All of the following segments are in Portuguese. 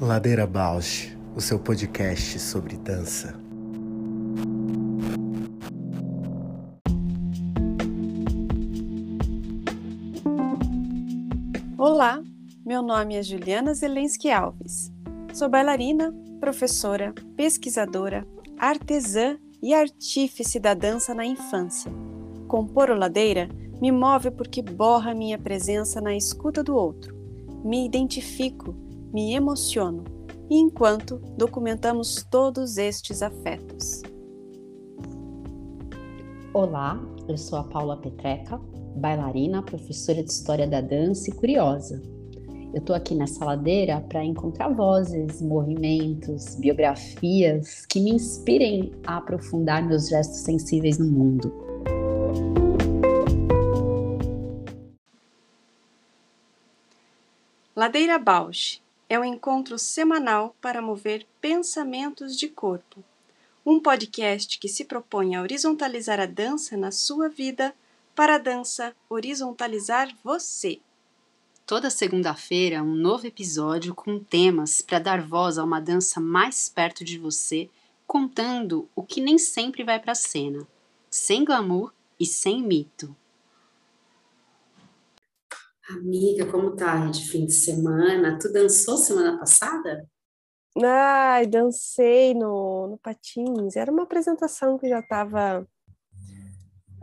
Ladeira Bausch, o seu podcast sobre dança. Olá, meu nome é Juliana Zelensky Alves. Sou bailarina, professora, pesquisadora, artesã e artífice da dança na infância. Compor o Ladeira me move porque borra minha presença na escuta do outro. Me identifico, me emociono, e enquanto documentamos todos estes afetos. Olá, eu sou a Paula Petreca, bailarina, professora de História da Dança e curiosa. Eu estou aqui nessa ladeira para encontrar vozes, movimentos, biografias que me inspirem a aprofundar meus gestos sensíveis no mundo. Ladeira Bausch é um encontro semanal para mover pensamentos de corpo. Um podcast que se propõe a horizontalizar a dança na sua vida, para a dança horizontalizar você. Toda segunda-feira, um novo episódio com temas para dar voz a uma dança mais perto de você, contando o que nem sempre vai para a cena, sem glamour e sem mito. Amiga, como tá de fim de semana? Tu dançou semana passada? Ai, dancei no, no Patins. Era uma apresentação que já estava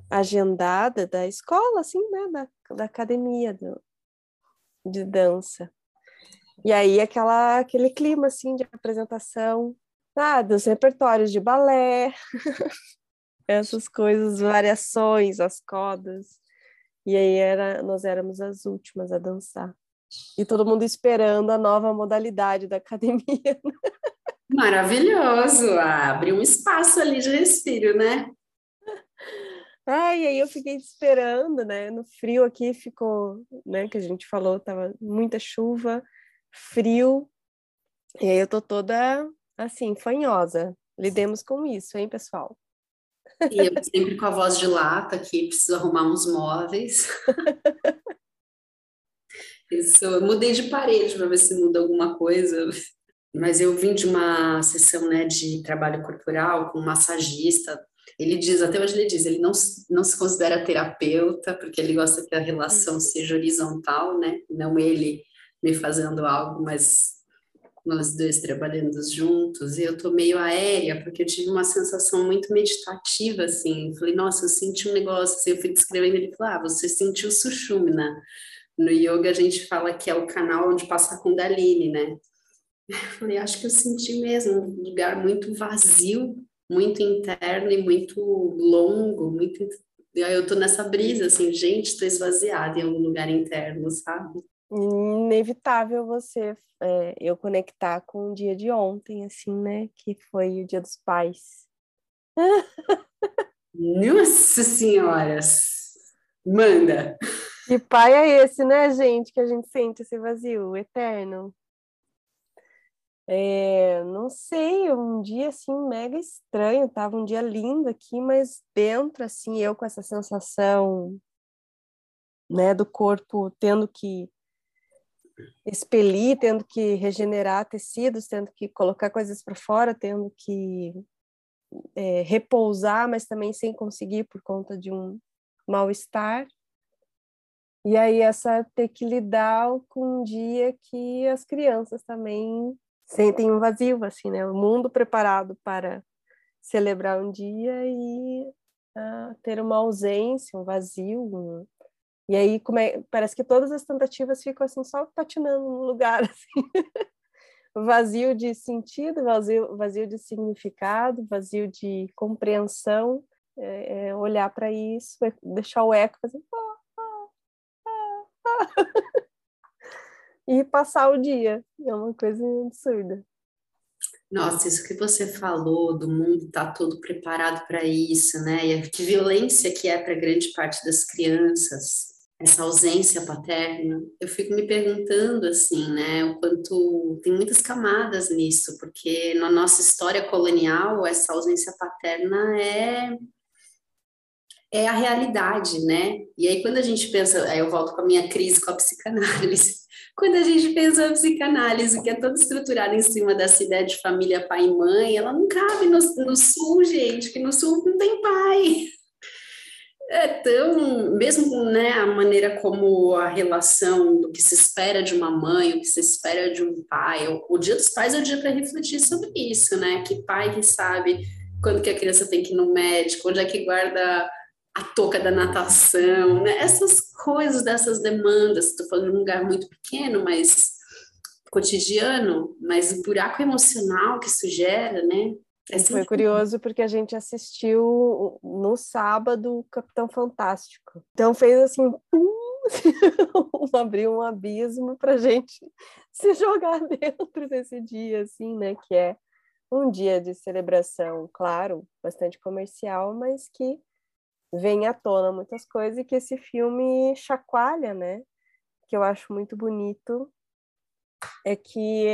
agendada da escola, assim, né? Da, da academia do, de dança. E aí aquela, aquele clima, assim, de apresentação. Ah, dos repertórios de balé. Essas coisas, variações, as codas. E aí era, nós éramos as últimas a dançar. E todo mundo esperando a nova modalidade da academia. Maravilhoso! Abre um espaço ali de respiro, né? E aí eu fiquei esperando, né? No frio aqui ficou, né? Que a gente falou, tava muita chuva, frio. E aí eu tô toda assim, fanhosa. Lidemos com isso, hein, pessoal? E eu sempre com a voz de lata aqui, preciso arrumar uns móveis. Isso, eu mudei de parede para ver se muda alguma coisa. Mas eu vim de uma sessão né, de trabalho corporal com um massagista. Ele diz, até hoje ele diz, ele não, não se considera terapeuta, porque ele gosta que a relação seja horizontal, né? Não ele me fazendo algo, mas nós dois trabalhando juntos, e eu tô meio aérea, porque eu tive uma sensação muito meditativa, assim, falei, nossa, eu senti um negócio, assim, eu fui descrevendo, ele falou, ah, você sentiu Sushumna, no yoga a gente fala que é o canal onde passa a Kundalini, né, eu falei, acho que eu senti mesmo, um lugar muito vazio, muito interno e muito longo, muito... Eu tô nessa brisa, assim, gente, tô esvaziada em algum lugar interno, sabe? Inevitável você é, eu conectar com o dia de ontem, assim, né? Que foi o dia dos pais. Nossa Senhora! Manda! Que pai é esse, né, gente? Que a gente sente esse vazio eterno. É, não sei, um dia assim mega estranho, tava um dia lindo aqui, mas dentro assim eu com essa sensação, né, do corpo tendo que expelir, tendo que regenerar tecidos, tendo que colocar coisas para fora, tendo que é, repousar, mas também sem conseguir por conta de um mal-estar. E aí essa ter que lidar com um dia que as crianças também sentem um vazio, assim, né? O mundo preparado para celebrar um dia e uh, ter uma ausência, um vazio, um, e aí é, parece que todas as tentativas ficam assim só patinando no lugar, assim. vazio de sentido, vazio, vazio de significado, vazio de compreensão. É, é olhar para isso, é deixar o eco fazer ah, ah, ah, e passar o dia. É uma coisa absurda. Nossa, isso que você falou do mundo tá todo preparado para isso, né? E que violência que é para grande parte das crianças essa ausência paterna, eu fico me perguntando assim, né, o quanto tem muitas camadas nisso, porque na nossa história colonial essa ausência paterna é é a realidade, né? E aí quando a gente pensa, aí eu volto com a minha crise com a psicanálise. Quando a gente pensa a psicanálise, que é toda estruturada em cima dessa ideia de família pai e mãe, ela não cabe no, no sul, gente, que no sul não tem pai. É tão, mesmo né, a maneira como a relação do que se espera de uma mãe, o que se espera de um pai, o, o dia dos pais é o dia para refletir sobre isso, né? Que pai que sabe quando que a criança tem que ir no médico, onde é que guarda a touca da natação, né? essas coisas dessas demandas. Estou falando de um lugar muito pequeno, mas cotidiano, mas o buraco emocional que isso gera, né? É Foi curioso porque a gente assistiu no sábado o Capitão Fantástico. Então fez assim, pum, abriu um abismo para a gente se jogar dentro desse dia, assim, né? Que é um dia de celebração, claro, bastante comercial, mas que vem à tona muitas coisas e que esse filme chacoalha, né? Que eu acho muito bonito é que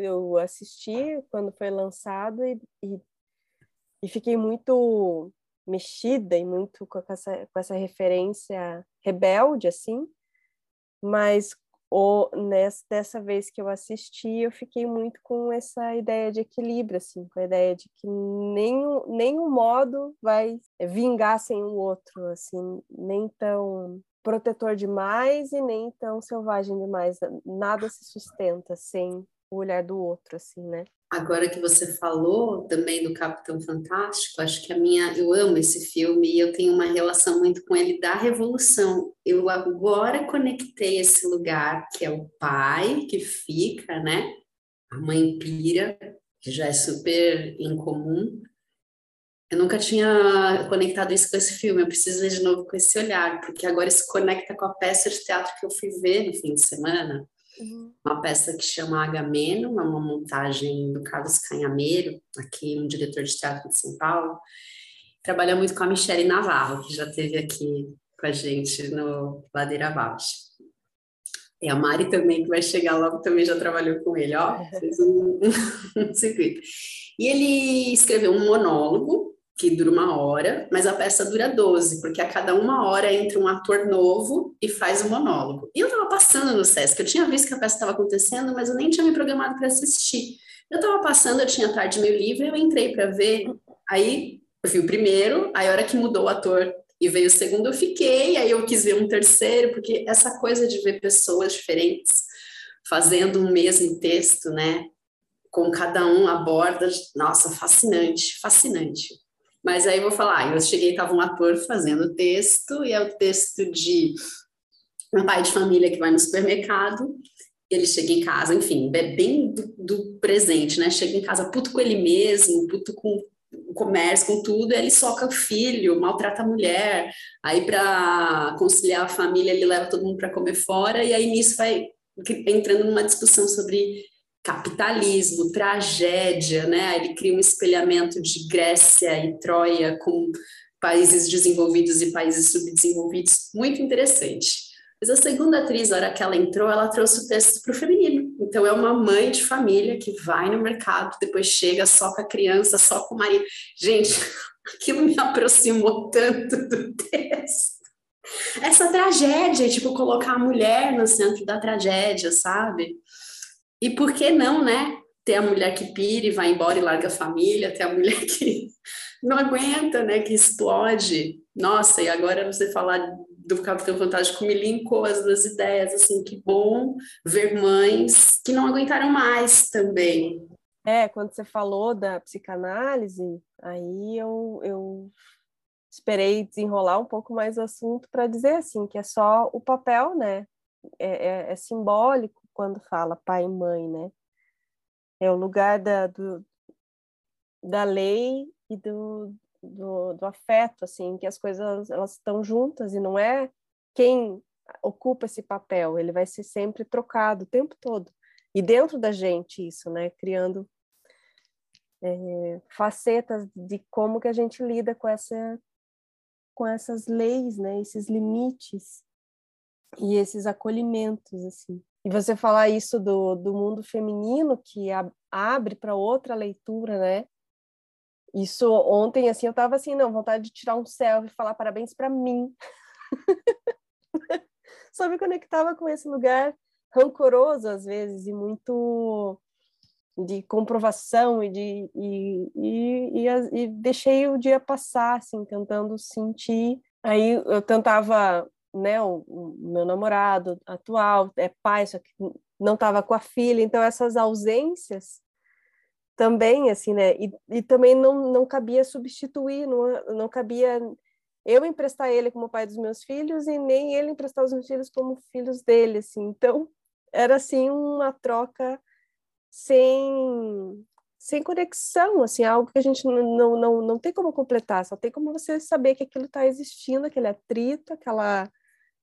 eu assisti quando foi lançado e, e, e fiquei muito mexida e muito com essa, com essa referência rebelde, assim, mas nessa, dessa vez que eu assisti, eu fiquei muito com essa ideia de equilíbrio, assim, com a ideia de que nenhum, nenhum modo vai vingar sem o outro, assim, nem tão protetor demais e nem tão selvagem demais. Nada se sustenta sem o olhar do outro, assim, né? Agora que você falou também do Capitão Fantástico, acho que a minha, eu amo esse filme e eu tenho uma relação muito com ele da revolução. Eu agora conectei esse lugar que é o pai que fica, né? A mãe pira, que já é super incomum. Eu nunca tinha conectado isso com esse filme, eu preciso ver de novo com esse olhar, porque agora isso conecta com a peça de teatro que eu fui ver no fim de semana, Uhum. Uma peça que chama Agamemnon, é uma montagem do Carlos Canhameiro, aqui um diretor de teatro de São Paulo. Trabalha muito com a Michelle Navarro, que já esteve aqui com a gente no Ladeira Abaixo. E a Mari também, que vai chegar logo, também já trabalhou com ele, ó, fez um, um circuito. E ele escreveu um monólogo que dura uma hora, mas a peça dura 12, porque a cada uma hora entra um ator novo e faz um monólogo. E eu estava passando no Sesc, eu tinha visto que a peça estava acontecendo, mas eu nem tinha me programado para assistir. Eu estava passando, eu tinha tarde meio livre, eu entrei para ver, aí eu vi o primeiro, aí a hora que mudou o ator e veio o segundo, eu fiquei, aí eu quis ver um terceiro, porque essa coisa de ver pessoas diferentes fazendo o mesmo texto, né? Com cada um aborda, nossa, fascinante, fascinante. Mas aí eu vou falar, eu cheguei, estava um ator fazendo texto, e é o texto de um pai de família que vai no supermercado, ele chega em casa, enfim, é bem do, do presente, né? Chega em casa puto com ele mesmo, puto com o comércio, com tudo, ele soca o filho, maltrata a mulher, aí para conciliar a família ele leva todo mundo para comer fora, e aí nisso vai entrando numa discussão sobre capitalismo, tragédia, né? Ele cria um espelhamento de Grécia e Troia com países desenvolvidos e países subdesenvolvidos, muito interessante. Mas a segunda atriz, na hora que ela entrou, ela trouxe o texto para o feminino. Então, é uma mãe de família que vai no mercado, depois chega só com a criança, só com o marido. Gente, aquilo me aproximou tanto do texto. Essa tragédia, tipo, colocar a mulher no centro da tragédia, sabe? E por que não, né? Ter a mulher que pira e vai embora e larga a família, ter a mulher que não aguenta, né? Que explode. Nossa, e agora você falar do Capitão Fantástico me linkou as duas ideias, assim, que bom ver mães que não aguentaram mais também. É, quando você falou da psicanálise, aí eu, eu esperei desenrolar um pouco mais o assunto para dizer assim que é só o papel, né? É, é, é, simbólico, quando fala pai e mãe, né? É o lugar da, do, da lei e do, do, do afeto, assim, que as coisas elas estão juntas e não é quem ocupa esse papel, ele vai ser sempre trocado o tempo todo. E dentro da gente isso, né? Criando é, facetas de como que a gente lida com essa com essas leis, né? Esses limites e esses acolhimentos, assim. E você falar isso do, do mundo feminino, que a, abre para outra leitura, né? isso ontem, assim, eu tava assim, não, vontade de tirar um selfie e falar parabéns para mim. Só me conectava com esse lugar rancoroso às vezes e muito de comprovação e de e, e, e, e, deixei o dia passar assim tentando sentir aí eu tentava né o, o meu namorado atual é pai só que não estava com a filha então essas ausências também assim né e, e também não não cabia substituir não não cabia eu emprestar ele como pai dos meus filhos e nem ele emprestar os meus filhos como filhos dele assim. Então era assim uma troca sem sem conexão, assim, algo que a gente não, não, não tem como completar, só tem como você saber que aquilo está existindo, aquele atrito, aquela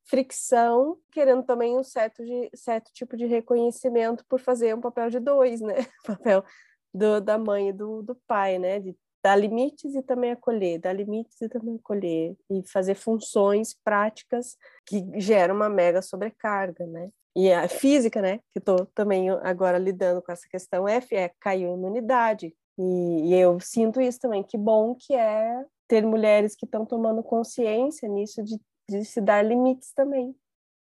fricção, querendo também um certo, de, certo tipo de reconhecimento por fazer um papel de dois, né? papel do, da mãe e do, do pai, né? De dar limites e também acolher, dar limites e também acolher, e fazer funções práticas que geram uma mega sobrecarga, né? e a física, né, que estou também agora lidando com essa questão, é, é caiu a imunidade. E, e, eu sinto isso também, que bom que é ter mulheres que estão tomando consciência nisso de, de se dar limites também.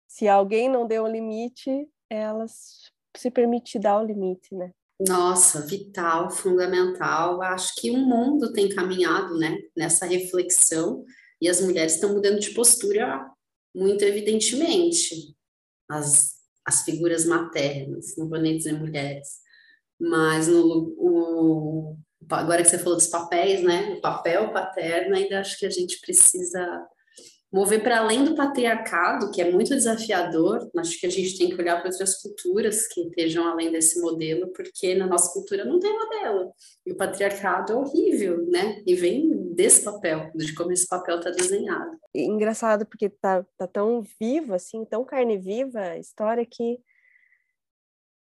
Se alguém não deu um limite, elas se permitir dar o limite, né? Nossa, vital, fundamental. Acho que o mundo tem caminhado, né, nessa reflexão e as mulheres estão mudando de postura muito evidentemente as, as figuras maternas, não vou nem dizer mulheres, mas no, o, agora que você falou dos papéis, né, o papel paterno, ainda acho que a gente precisa mover para além do patriarcado, que é muito desafiador. Acho que a gente tem que olhar para outras culturas que estejam além desse modelo, porque na nossa cultura não tem modelo. E o patriarcado é horrível, né? E vem desse papel, de como esse papel está desenhado. engraçado, porque tá, tá tão vivo, assim, tão carne viva a história que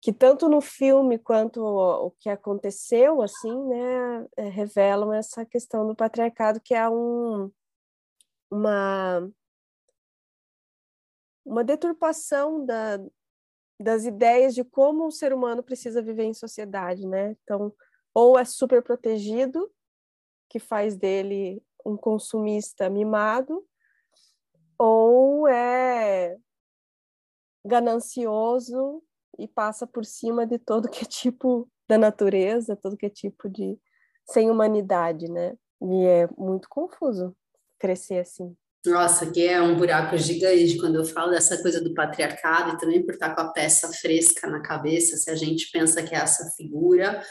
que tanto no filme quanto o que aconteceu, assim, né, é, revelam essa questão do patriarcado, que é um, uma, uma deturpação da, das ideias de como o ser humano precisa viver em sociedade, né? Então, ou é super protegido, que faz dele um consumista mimado, ou é ganancioso e passa por cima de todo que é tipo da natureza, todo que é tipo de sem humanidade, né? E é muito confuso crescer assim? Nossa, que é um buraco gigante quando eu falo dessa coisa do patriarcado e também por estar com a peça fresca na cabeça, se a gente pensa que é essa figura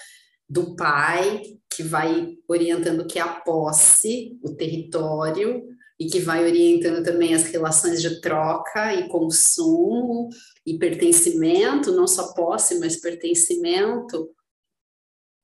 do pai que vai orientando que é a posse, o território, e que vai orientando também as relações de troca e consumo e pertencimento, não só posse, mas pertencimento,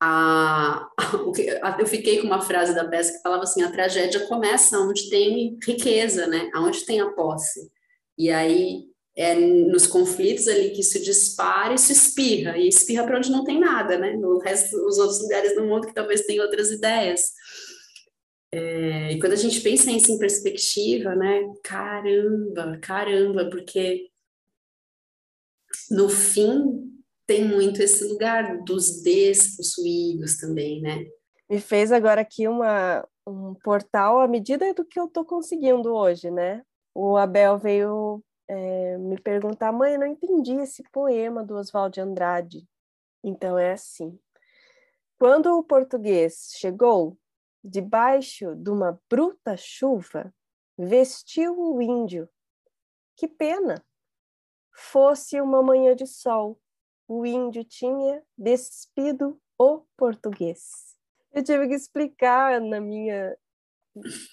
a, eu fiquei com uma frase da peça que falava assim: a tragédia começa onde tem riqueza, né? Onde tem a posse. E aí é nos conflitos ali que isso dispara e se espirra, e espirra para onde não tem nada, né? No resto, os outros lugares do mundo que talvez tenham outras ideias. É, e quando a gente pensa isso em perspectiva, né? Caramba, caramba, porque no fim tem muito esse lugar dos despossuídos também, né? Me fez agora aqui uma, um portal à medida do que eu estou conseguindo hoje, né? O Abel veio é, me perguntar, mãe, eu não entendi esse poema do Oswald de Andrade. Então é assim: quando o português chegou, debaixo de uma bruta chuva, vestiu o índio. Que pena! Fosse uma manhã de sol, o índio tinha despido o português. Eu tive que explicar na minha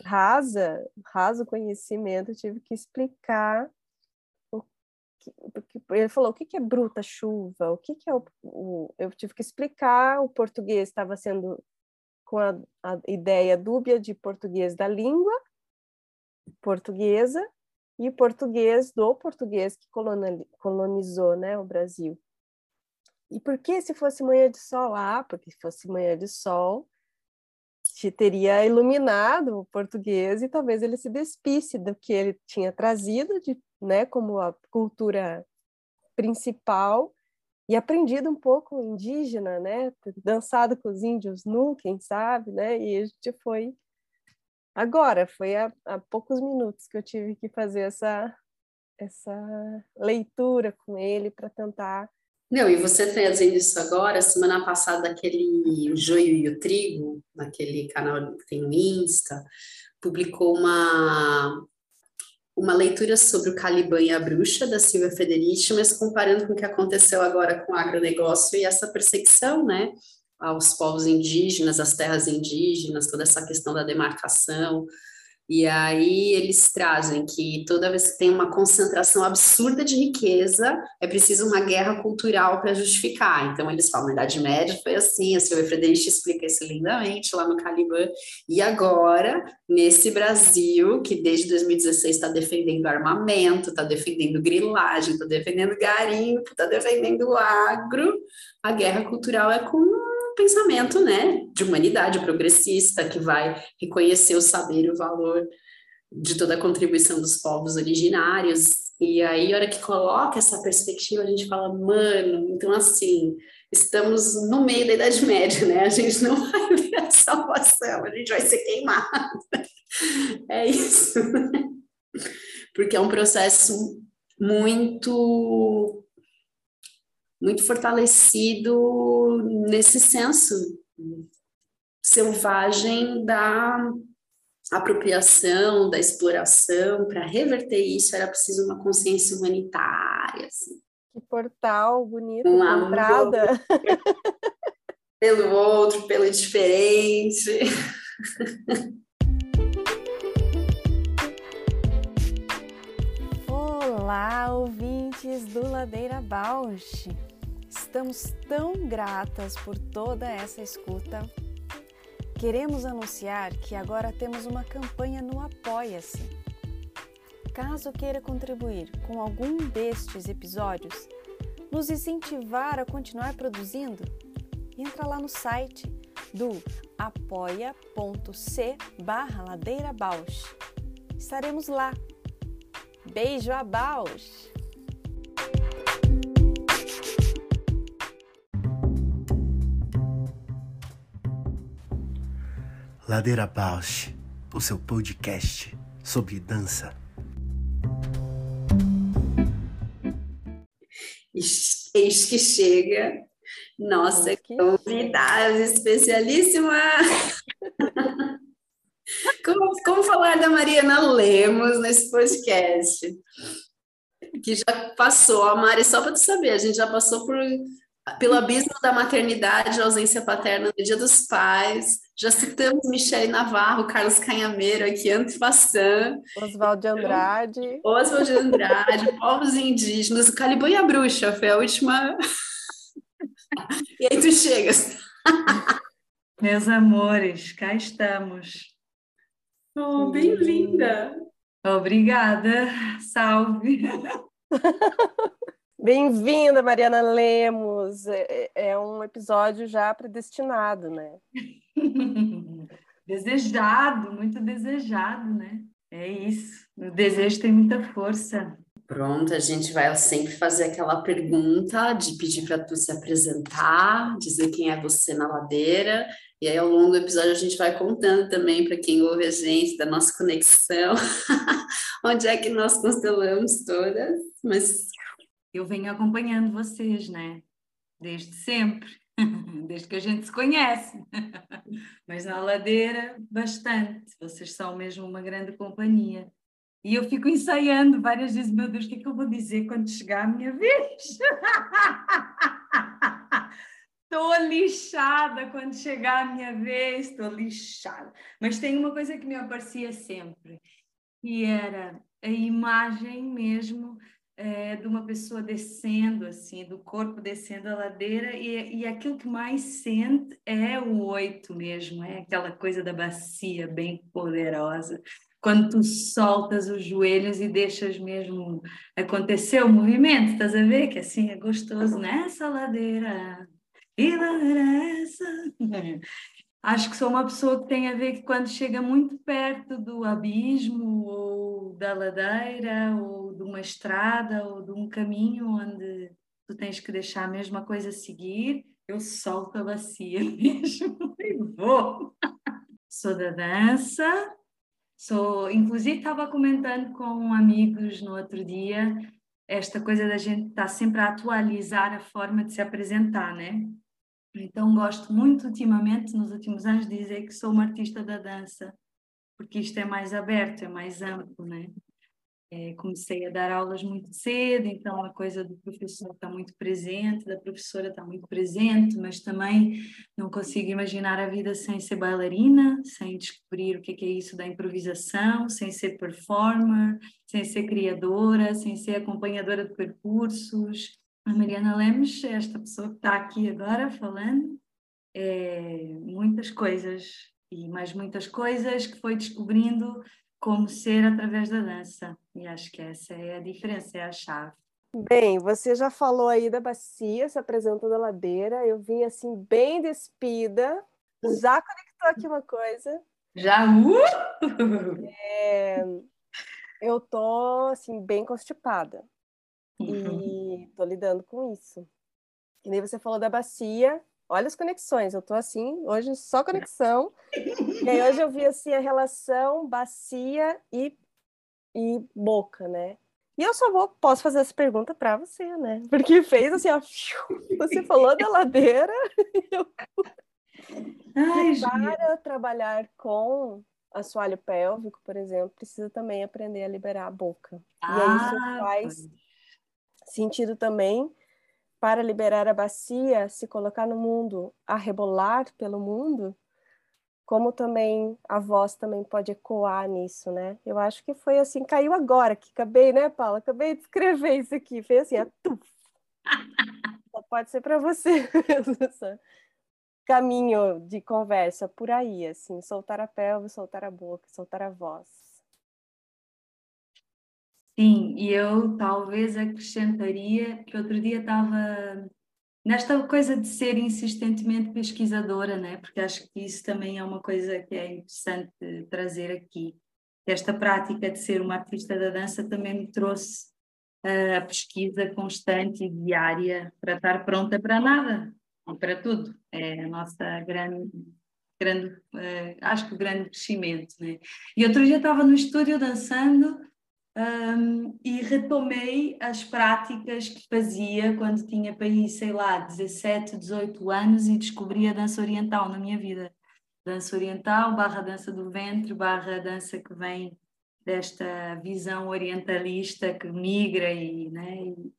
rasa, raso conhecimento, tive que explicar ele falou o que, que é bruta chuva, o que, que é o, o, eu tive que explicar, o português estava sendo com a, a ideia dúbia de português da língua portuguesa e português do português que colonizou né, o Brasil. E por que se fosse manhã de sol? Ah, porque se fosse manhã de sol, te teria iluminado o português e talvez ele se despisse do que ele tinha trazido, de, né, como a cultura principal, e aprendido um pouco indígena, né? Dançado com os índios nu, quem sabe, né? E a gente foi agora, foi há, há poucos minutos que eu tive que fazer essa essa leitura com ele para tentar não, e você fazendo isso agora, semana passada, aquele o Joio e o Trigo, naquele canal que tem no Insta, publicou uma, uma leitura sobre o Caliban e a Bruxa, da Silvia Federici, mas comparando com o que aconteceu agora com o agronegócio e essa perseguição, né, aos povos indígenas, às terras indígenas, toda essa questão da demarcação, e aí eles trazem que toda vez que tem uma concentração absurda de riqueza, é preciso uma guerra cultural para justificar. Então eles falam, na Idade Média foi assim, a Silvia Frederici explica isso lindamente lá no Caliban. E agora, nesse Brasil, que desde 2016 está defendendo armamento, está defendendo grilagem, está defendendo garimpo, está defendendo agro, a guerra cultural é com pensamento, né, de humanidade progressista que vai reconhecer o saber e o valor de toda a contribuição dos povos originários. E aí, a hora que coloca essa perspectiva, a gente fala, mano, então assim, estamos no meio da Idade Média, né? A gente não vai ver a salvação, a gente vai ser queimado. É isso. Porque é um processo muito muito fortalecido nesse senso selvagem da apropriação, da exploração. Para reverter isso, era preciso uma consciência humanitária. Assim. Que portal bonito, um entrada. Pelo outro, pelo diferente. Olá, ouvintes do Ladeira Bausch! Estamos tão gratas por toda essa escuta. Queremos anunciar que agora temos uma campanha no Apoia-se. Caso queira contribuir com algum destes episódios, nos incentivar a continuar produzindo, entra lá no site do apoia.c barra Ladeira. Estaremos lá. Beijo a Bausch! Ladeira Bausch, o seu podcast sobre dança. Eis que chega nossa convidada especialíssima. Como, como falar da Mariana Lemos nesse podcast? Que já passou, a Mari, só para tu saber, a gente já passou por pelo abismo da maternidade, ausência paterna no Dia dos Pais. Já citamos Michele Navarro, Carlos Canhameiro aqui, Antefassan. Oswaldo de Andrade. Oswaldo de Andrade, povos indígenas, Caliban e a Bruxa, foi a última. e aí tu chegas. Meus amores, cá estamos. Oh, bem-vinda. Obrigada. Salve. Bem-vinda, Mariana Lemos. É, é, é, um episódio já predestinado, né? desejado, muito desejado, né? É isso. O desejo tem muita força. Pronto, a gente vai sempre fazer aquela pergunta de pedir para tu se apresentar, dizer quem é você na ladeira, e aí ao longo do episódio a gente vai contando também para quem ouve a gente da nossa conexão, onde é que nós constelamos todas, mas eu venho acompanhando vocês, né? Desde sempre, desde que a gente se conhece. Mas na ladeira, bastante. Vocês são mesmo uma grande companhia. E eu fico ensaiando várias vezes, meu Deus, o que é que eu vou dizer quando chegar a minha vez? Estou lixada quando chegar a minha vez, estou lixada. Mas tem uma coisa que me aparecia sempre, que era a imagem mesmo é, de uma pessoa descendo, assim, do corpo descendo a ladeira, e, e aquilo que mais sente é o oito mesmo, é aquela coisa da bacia bem poderosa. Quando tu soltas os joelhos e deixas mesmo acontecer o movimento, estás a ver? Que assim é gostoso nessa ladeira. E ladeira essa? Acho que sou uma pessoa que tem a ver que quando chega muito perto do abismo ou da ladeira ou de uma estrada ou de um caminho onde tu tens que deixar a mesma coisa seguir, eu solto a bacia mesmo e vou. Sou da dança, sou, inclusive estava comentando com amigos no outro dia esta coisa da gente estar tá sempre a atualizar a forma de se apresentar, né? Então gosto muito ultimamente, nos últimos anos, de dizer que sou uma artista da dança, porque isto é mais aberto, é mais amplo, né? É, comecei a dar aulas muito cedo, então a coisa do professor está muito presente, da professora está muito presente, mas também não consigo imaginar a vida sem ser bailarina, sem descobrir o que é, é isso da improvisação, sem ser performer, sem ser criadora, sem ser acompanhadora de percursos. A Mariana Lemos, esta pessoa que está aqui agora falando, é, muitas coisas e mais muitas coisas que foi descobrindo como ser através da dança. E acho que essa é a diferença, é a chave. Bem, você já falou aí da bacia, se apresentou da ladeira. Eu vim assim, bem despida. Já conectou aqui uma coisa. Já? Uh! É, eu tô, assim, bem constipada. Uhum. E tô lidando com isso. E daí você falou da bacia. Olha as conexões, eu tô assim, hoje só conexão. e aí hoje eu vi assim a relação bacia e, e boca, né? E eu só vou, posso fazer essa pergunta para você, né? Porque fez assim, ó, você falou da ladeira. Eu... Ai, para trabalhar com assoalho pélvico, por exemplo, precisa também aprender a liberar a boca. Ah, e aí isso ah, faz sentido também para liberar a bacia, se colocar no mundo, a rebolar pelo mundo, como também a voz também pode ecoar nisso, né? Eu acho que foi assim, caiu agora, que acabei, né, Paula? Acabei de escrever isso aqui, fez assim. Só pode ser para você caminho de conversa por aí, assim, soltar a pelve, soltar a boca, soltar a voz. Sim, e eu talvez acrescentaria que outro dia estava nesta coisa de ser insistentemente pesquisadora, né? porque acho que isso também é uma coisa que é interessante trazer aqui. Esta prática de ser uma artista da dança também me trouxe uh, a pesquisa constante e diária para estar pronta para nada para tudo. É a nossa grande, grande uh, acho que o grande crescimento. Né? E outro dia estava no estúdio dançando um, e retomei as práticas que fazia quando tinha para aí, sei lá, 17, 18 anos e descobri a dança oriental na minha vida. Dança oriental, barra dança do ventre, barra dança que vem desta visão orientalista que migra e, né, e,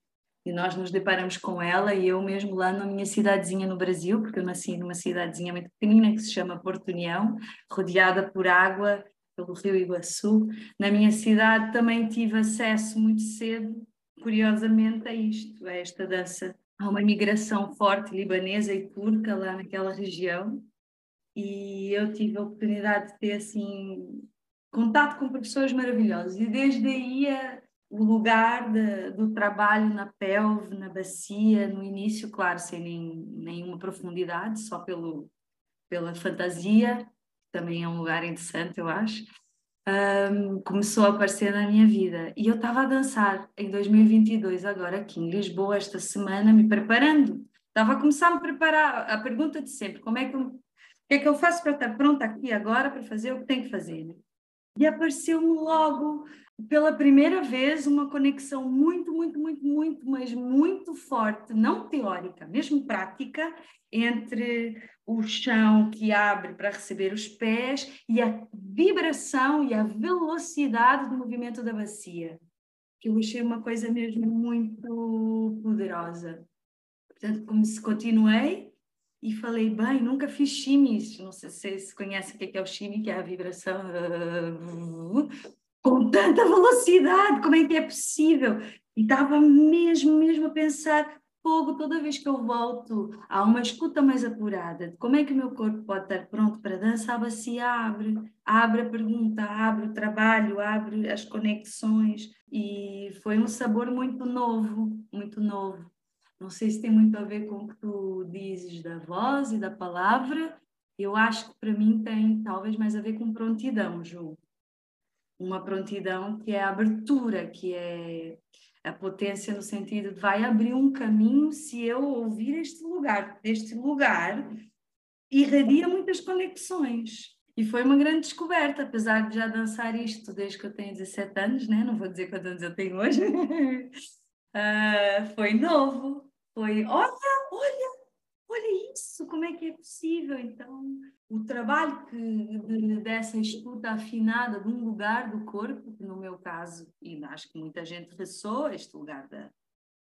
e nós nos deparamos com ela e eu mesmo lá na minha cidadezinha no Brasil, porque eu nasci numa cidadezinha muito pequenina que se chama Porto União, rodeada por água pelo Rio Iguaçu. Na minha cidade também tive acesso muito cedo, curiosamente, a isto, a esta dança. Há uma migração forte libanesa e turca lá naquela região e eu tive a oportunidade de ter assim contato com professores maravilhosos e desde aí a, o lugar de, do trabalho na pelve, na bacia, no início, claro, sem nem, nenhuma profundidade, só pelo, pela fantasia, também é um lugar interessante, eu acho, um, começou a aparecer na minha vida. E eu estava a dançar em 2022, agora aqui em Lisboa, esta semana, me preparando. Estava a começar a me preparar. A pergunta de sempre: como é que eu, o que é que eu faço para estar pronta aqui agora para fazer o que tenho que fazer? Né? E apareceu-me logo, pela primeira vez, uma conexão muito, muito, muito, muito, mas muito forte, não teórica, mesmo prática, entre o chão que abre para receber os pés e a vibração e a velocidade do movimento da bacia, que eu achei uma coisa mesmo muito poderosa. Portanto, como se continuei e falei, bem, nunca fiz chimis, não sei se vocês conhecem o que é, é o shimi, que é a vibração com tanta velocidade, como é que é possível? E estava mesmo, mesmo a pensar, fogo, toda vez que eu volto. A uma escuta mais apurada. De como é que o meu corpo pode estar pronto para dançar, bacia abre, abre a pergunta, abre o trabalho, abre as conexões. E foi um sabor muito novo, muito novo. Não sei se tem muito a ver com o que tu dizes da voz e da palavra, eu acho que para mim tem talvez mais a ver com prontidão, Ju. Uma prontidão que é a abertura, que é A potência no sentido de vai abrir um caminho se eu ouvir este lugar. Este lugar irradia muitas conexões. E foi uma grande descoberta, apesar de já dançar isto desde que eu tenho 17 anos, né? não vou dizer quantos anos eu tenho hoje. uh, foi novo, foi olha, olha, isso, como é que é possível? Então, o trabalho que, de, dessa escuta afinada de um lugar do corpo, que no meu caso, e acho que muita gente ressoa, este lugar do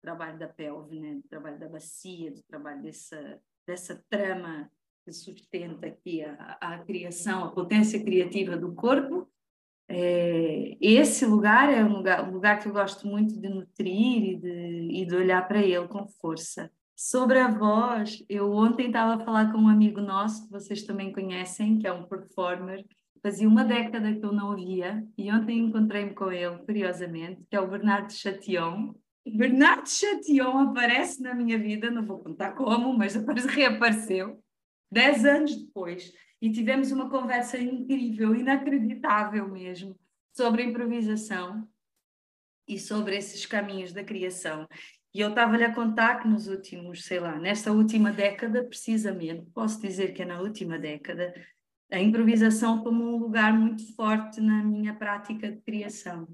trabalho da pelve, né? do trabalho da bacia, do trabalho dessa, dessa trama que sustenta aqui a, a criação, a potência criativa do corpo. É, esse lugar é um lugar, um lugar que eu gosto muito de nutrir e de, e de olhar para ele com força. Sobre a voz, eu ontem estava a falar com um amigo nosso, que vocês também conhecem, que é um performer. Fazia uma década que eu não o via e ontem encontrei-me com ele, curiosamente, que é o Bernardo Chatillon. Bernardo Chatillon aparece na minha vida, não vou contar como, mas reapareceu dez anos depois, e tivemos uma conversa incrível, inacreditável mesmo, sobre improvisação e sobre esses caminhos da criação. E eu estava-lhe a contar que nos últimos, sei lá, nesta última década, precisamente, posso dizer que é na última década, a improvisação tomou um lugar muito forte na minha prática de criação,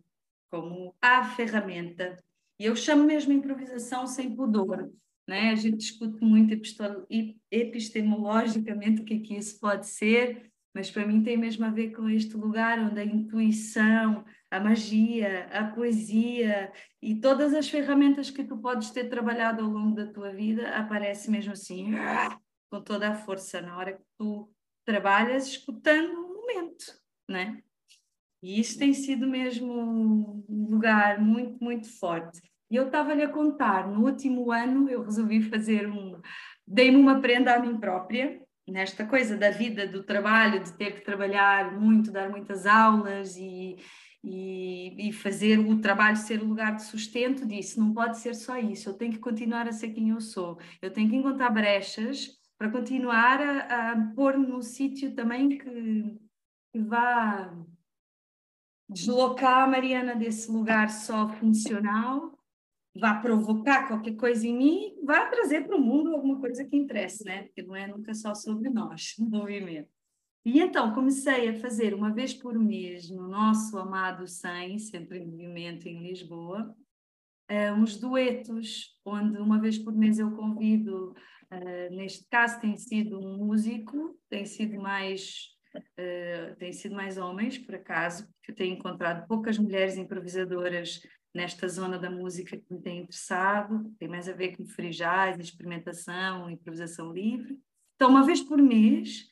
como a ferramenta. E eu chamo mesmo improvisação sem pudor, né? A gente discute muito epistemologicamente o que é que isso pode ser, mas para mim tem mesmo a ver com este lugar onde a intuição, a magia, a poesia e todas as ferramentas que tu podes ter trabalhado ao longo da tua vida aparecem mesmo assim, com toda a força, na hora que tu trabalhas escutando o momento, né? E isso tem sido mesmo um lugar muito, muito forte. E eu estava-lhe a contar, no último ano eu resolvi fazer um. Dei-me uma prenda a mim própria, nesta coisa da vida, do trabalho, de ter que trabalhar muito, dar muitas aulas e, e, e, fazer o trabalho ser o lugar de sustento, disse: não pode ser só isso, eu tenho que continuar a ser quem eu sou, eu tenho que encontrar brechas para continuar a, a pôr-me num sítio também que, que vá deslocar a Mariana desse lugar só funcional vá provocar qualquer coisa em mim, vá trazer para o mundo alguma coisa que interesse, né? Porque não é nunca só sobre nós, o movimento. E então comecei a fazer uma vez por mês no nosso amado SEM, Centro em Movimento em Lisboa, uh, uns duetos, onde uma vez por mês eu convido, uh, neste caso tem sido um músico, tem sido mais uh, tem sido mais homens, por acaso, porque eu tenho encontrado poucas mulheres improvisadoras nesta zona da música que me tem interessado, tem mais a ver com free jazz, experimentação, improvisação livre. Então, uma vez por mês,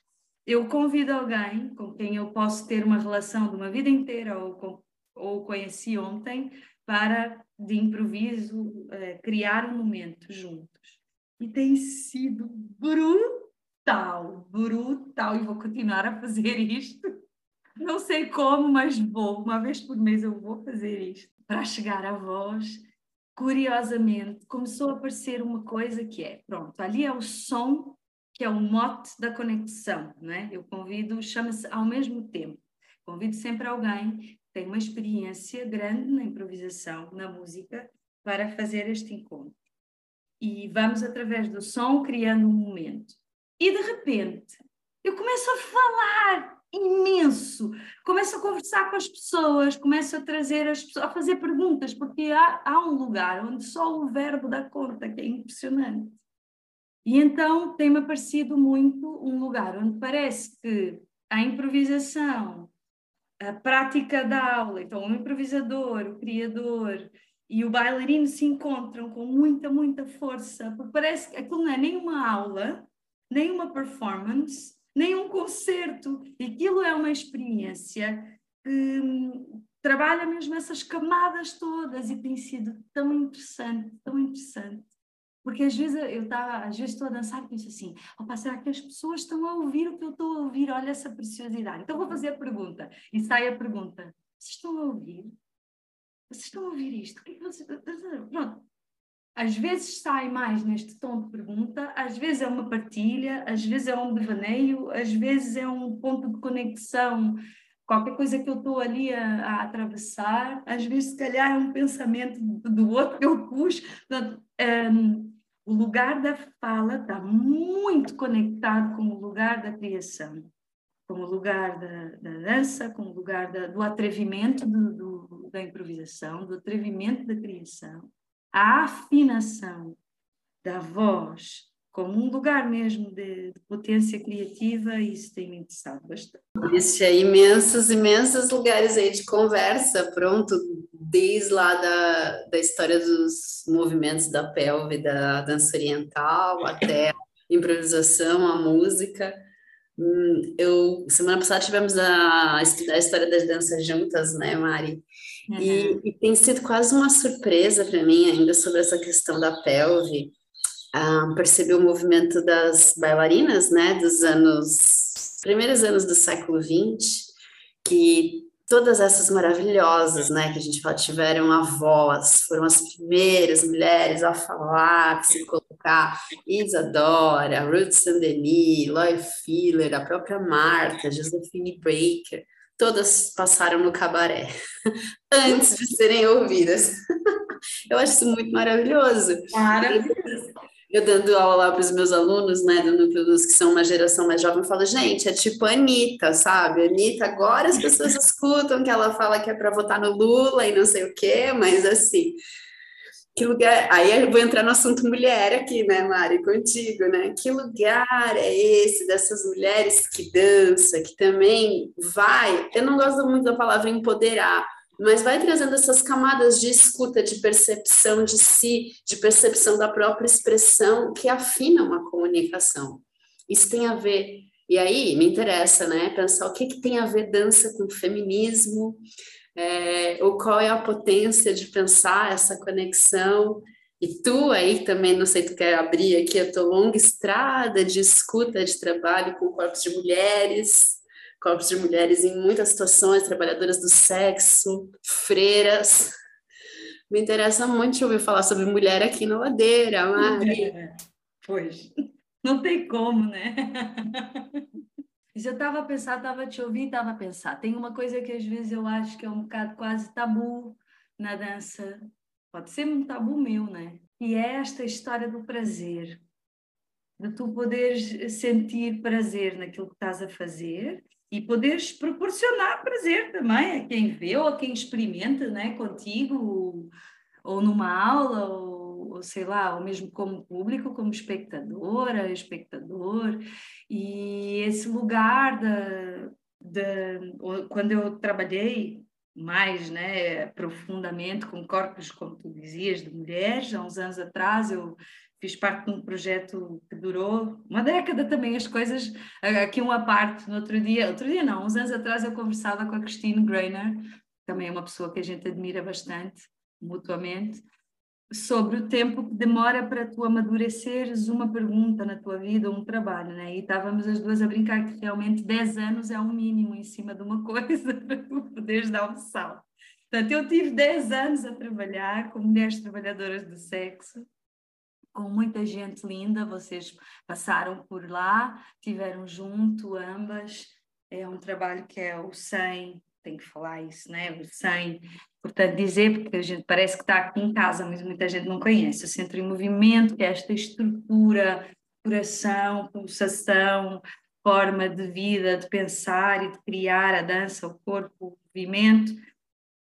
eu convido alguém com quem eu posso ter uma relação de uma vida inteira ou, com, ou conheci ontem para, de improviso, eh, criar um momento juntos. E tem sido brutal, brutal, e vou continuar a fazer isto. Não sei como, mas vou. Uma vez por mês eu vou fazer isto para chegar à voz, curiosamente começou a aparecer uma coisa que é, pronto, ali é o som que é o mote da conexão, não é? Eu convido, chama-se ao mesmo tempo, convido sempre alguém que tem uma experiência grande na improvisação, na música, para fazer este encontro. E vamos, através do som, criando um momento. E de repente, eu começo a falar imenso. Começo a conversar com as pessoas, começo a trazer as pessoas, a fazer perguntas, porque há, há um lugar onde só o verbo dá conta, que é impressionante. E então tem-me aparecido muito um lugar onde parece que a improvisação, a prática da aula, então o improvisador, o criador e o bailarino se encontram com muita, muita força, porque parece que aquilo não é nem uma aula, nem uma performance, nem um concerto. Aquilo é uma experiência que hum, trabalha mesmo essas camadas todas e tem sido tão interessante, tão interessante. Porque às vezes eu tá, às vezes estou a dançar e penso assim, opa, será que as pessoas estão a ouvir o que eu estou a ouvir? Olha essa preciosidade. Então vou fazer a pergunta. E sai a pergunta. Vocês estão a ouvir? Vocês estão a ouvir isto? É. Pronto, às vezes sai mais neste tom de pergunta, às vezes é uma partilha, às vezes é um devaneio, às vezes é um ponto de conexão qualquer coisa que eu estou ali a, a, atravessar, às vezes, se calhar, é um pensamento do outro que eu puxo. Portanto, um, o lugar da fala está muito conectado com o lugar da criação, com o lugar da, da dança, com o lugar da, do atrevimento do, do, da improvisação, do atrevimento da criação, a afinação da voz como um lugar mesmo de, de potência criativa, isso tem me interessado bastante. Existem imensos, imensos lugares aí de conversa, pronto, desde lá da, da história dos movimentos da pelve, da dança oriental, até a improvisação, a música. Hum, eu, semana passada tivemos a estudar a história das danças juntas, né, Mari? Uhum. E, e tem sido quase uma surpresa para mim ainda sobre essa questão da pelve, um, percebi o movimento das bailarinas, né, dos anos, primeiros anos do século XX, que todas essas maravilhosas, né, que a gente fala, tiveram a voz, foram as primeiras mulheres a falar, a se colocar, Isadora, Ruth Saint-Denis, Loy Filler, a própria Marta, Josephine Baker, todas passaram no cabaré antes de serem ouvidas. Eu acho isso muito maravilhoso. Maravilhoso eu dando aula lá para os meus alunos, né, do Núcleo Luz, que são uma geração mais jovem, eu falo, gente, é tipo a Anitta, sabe? Anitta, agora as pessoas escutam que ela fala que é para votar no Lula e não sei o quê, mas assim, que lugar. Aí eu vou entrar no assunto mulher aqui, né, Mari, contigo, né? Que lugar é esse dessas mulheres que dança, que também vai. Eu não gosto muito da palavra empoderar mas vai trazendo essas camadas de escuta, de percepção de si, de percepção da própria expressão que afinam a comunicação. Isso tem a ver, e aí me interessa, né, pensar o que, que tem a ver dança com feminismo, é, ou qual é a potência de pensar essa conexão. E tu aí também, não sei, tu quer abrir aqui a tua longa estrada de escuta, de trabalho com corpos de mulheres, corpos de mulheres em muitas situações, trabalhadoras do sexo, freiras. Me interessa muito te ouvir falar sobre mulher aqui na Ladeira, Mari. É, pois, não tem como, né? Eu estava a pensar, estava a te ouvir, estava a pensar. Tem uma coisa que às vezes eu acho que é um bocado quase tabu na dança. Pode ser um tabu meu, né? E é esta história do prazer. De tu poderes sentir prazer naquilo que estás a fazer e poderes proporcionar prazer também a quem vê ou a quem experimenta né, contigo, ou numa aula, ou, ou sei lá, ou mesmo como público, como espectadora, espectador, e esse lugar da, da quando eu trabalhei mais né, profundamente com corpos, como tu dizias, de mulheres, há uns anos atrás eu fiz parte de um projeto que durou uma década também, as coisas, aqui uma parte, no outro dia, outro dia não, uns anos atrás eu conversava com a Christine Greiner, também é uma pessoa que a gente admira bastante, mutuamente, sobre o tempo que demora para tu amadureceres uma pergunta na tua vida, um trabalho, né? E estávamos as duas a brincar que realmente 10 anos é um mínimo em cima de uma coisa para tu poderes dar um salto. Portanto, eu tive 10 anos a trabalhar com mulheres trabalhadoras do sexo, com muita gente linda, vocês passaram por lá, tiveram junto ambas, é um trabalho que é o 100, tem que falar isso, né? O 100, portanto, dizer, porque a gente parece que está aqui em casa, mas muita gente não conhece, o Centro em Movimento, que é esta estrutura, coração, pulsação, forma de vida, de pensar e de criar a dança, o corpo, o movimento,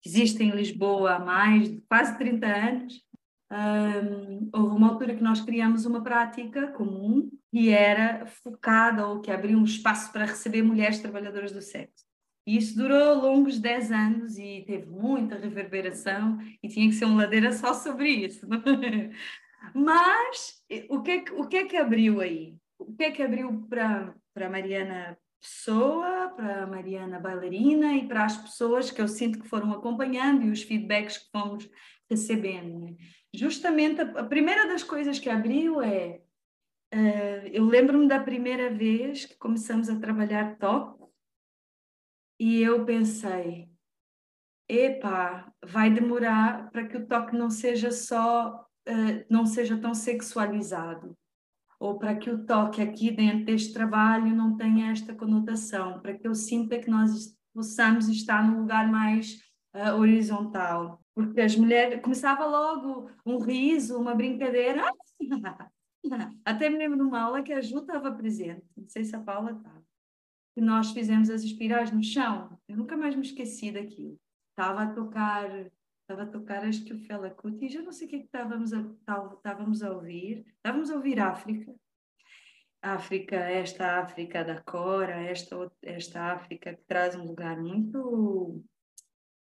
existe em Lisboa há mais de quase 30 anos, um, houve uma altura que nós criamos uma prática comum que era focada ou que abria um espaço para receber mulheres trabalhadoras do sexo. E isso durou longos 10 anos e teve muita reverberação e tinha que ser uma ladeira só sobre isso. É? Mas o que, é que, o que é que abriu aí? O que é que abriu para, para Mariana Pessoa, para Mariana Bailarina e para as pessoas que eu sinto que foram acompanhando e os feedbacks que fomos recebendo? Justamente a, a primeira das coisas que abriu é uh, eu lembro-me da primeira vez que começamos a trabalhar toque e eu pensei epá, vai demorar para que o toque não seja só uh, não seja tão sexualizado ou para que o toque aqui dentro deste trabalho não tenha esta conotação, para que eu sinta que nós possamos estar num lugar mais uh, horizontal. Porque as mulheres, começava logo um riso, uma brincadeira. Até me lembro de uma aula que a Ju estava presente, não sei se a Paula estava, que nós fizemos as espirais no chão. Eu nunca mais me esqueci daquilo. Estava a tocar, estava a tocar acho que o Fela Kuti, já não sei o que, é que estávamos, a, estávamos a ouvir. Estávamos a ouvir África. África, esta África da Cora, esta, esta África que traz um lugar muito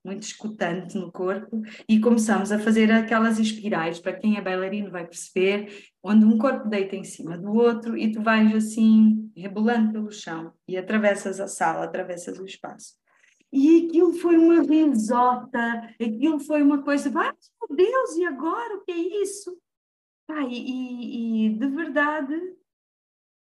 muito escutante no corpo, e começamos a fazer aquelas espirais, para quem é bailarino vai perceber, onde um corpo deita em cima do outro e tu vais assim, rebolando pelo chão, e atravessas a sala, atravessas o espaço. E aquilo foi uma risota, aquilo foi uma coisa, ah, meu Deus, e agora? O que é isso? Ah, e, e de verdade,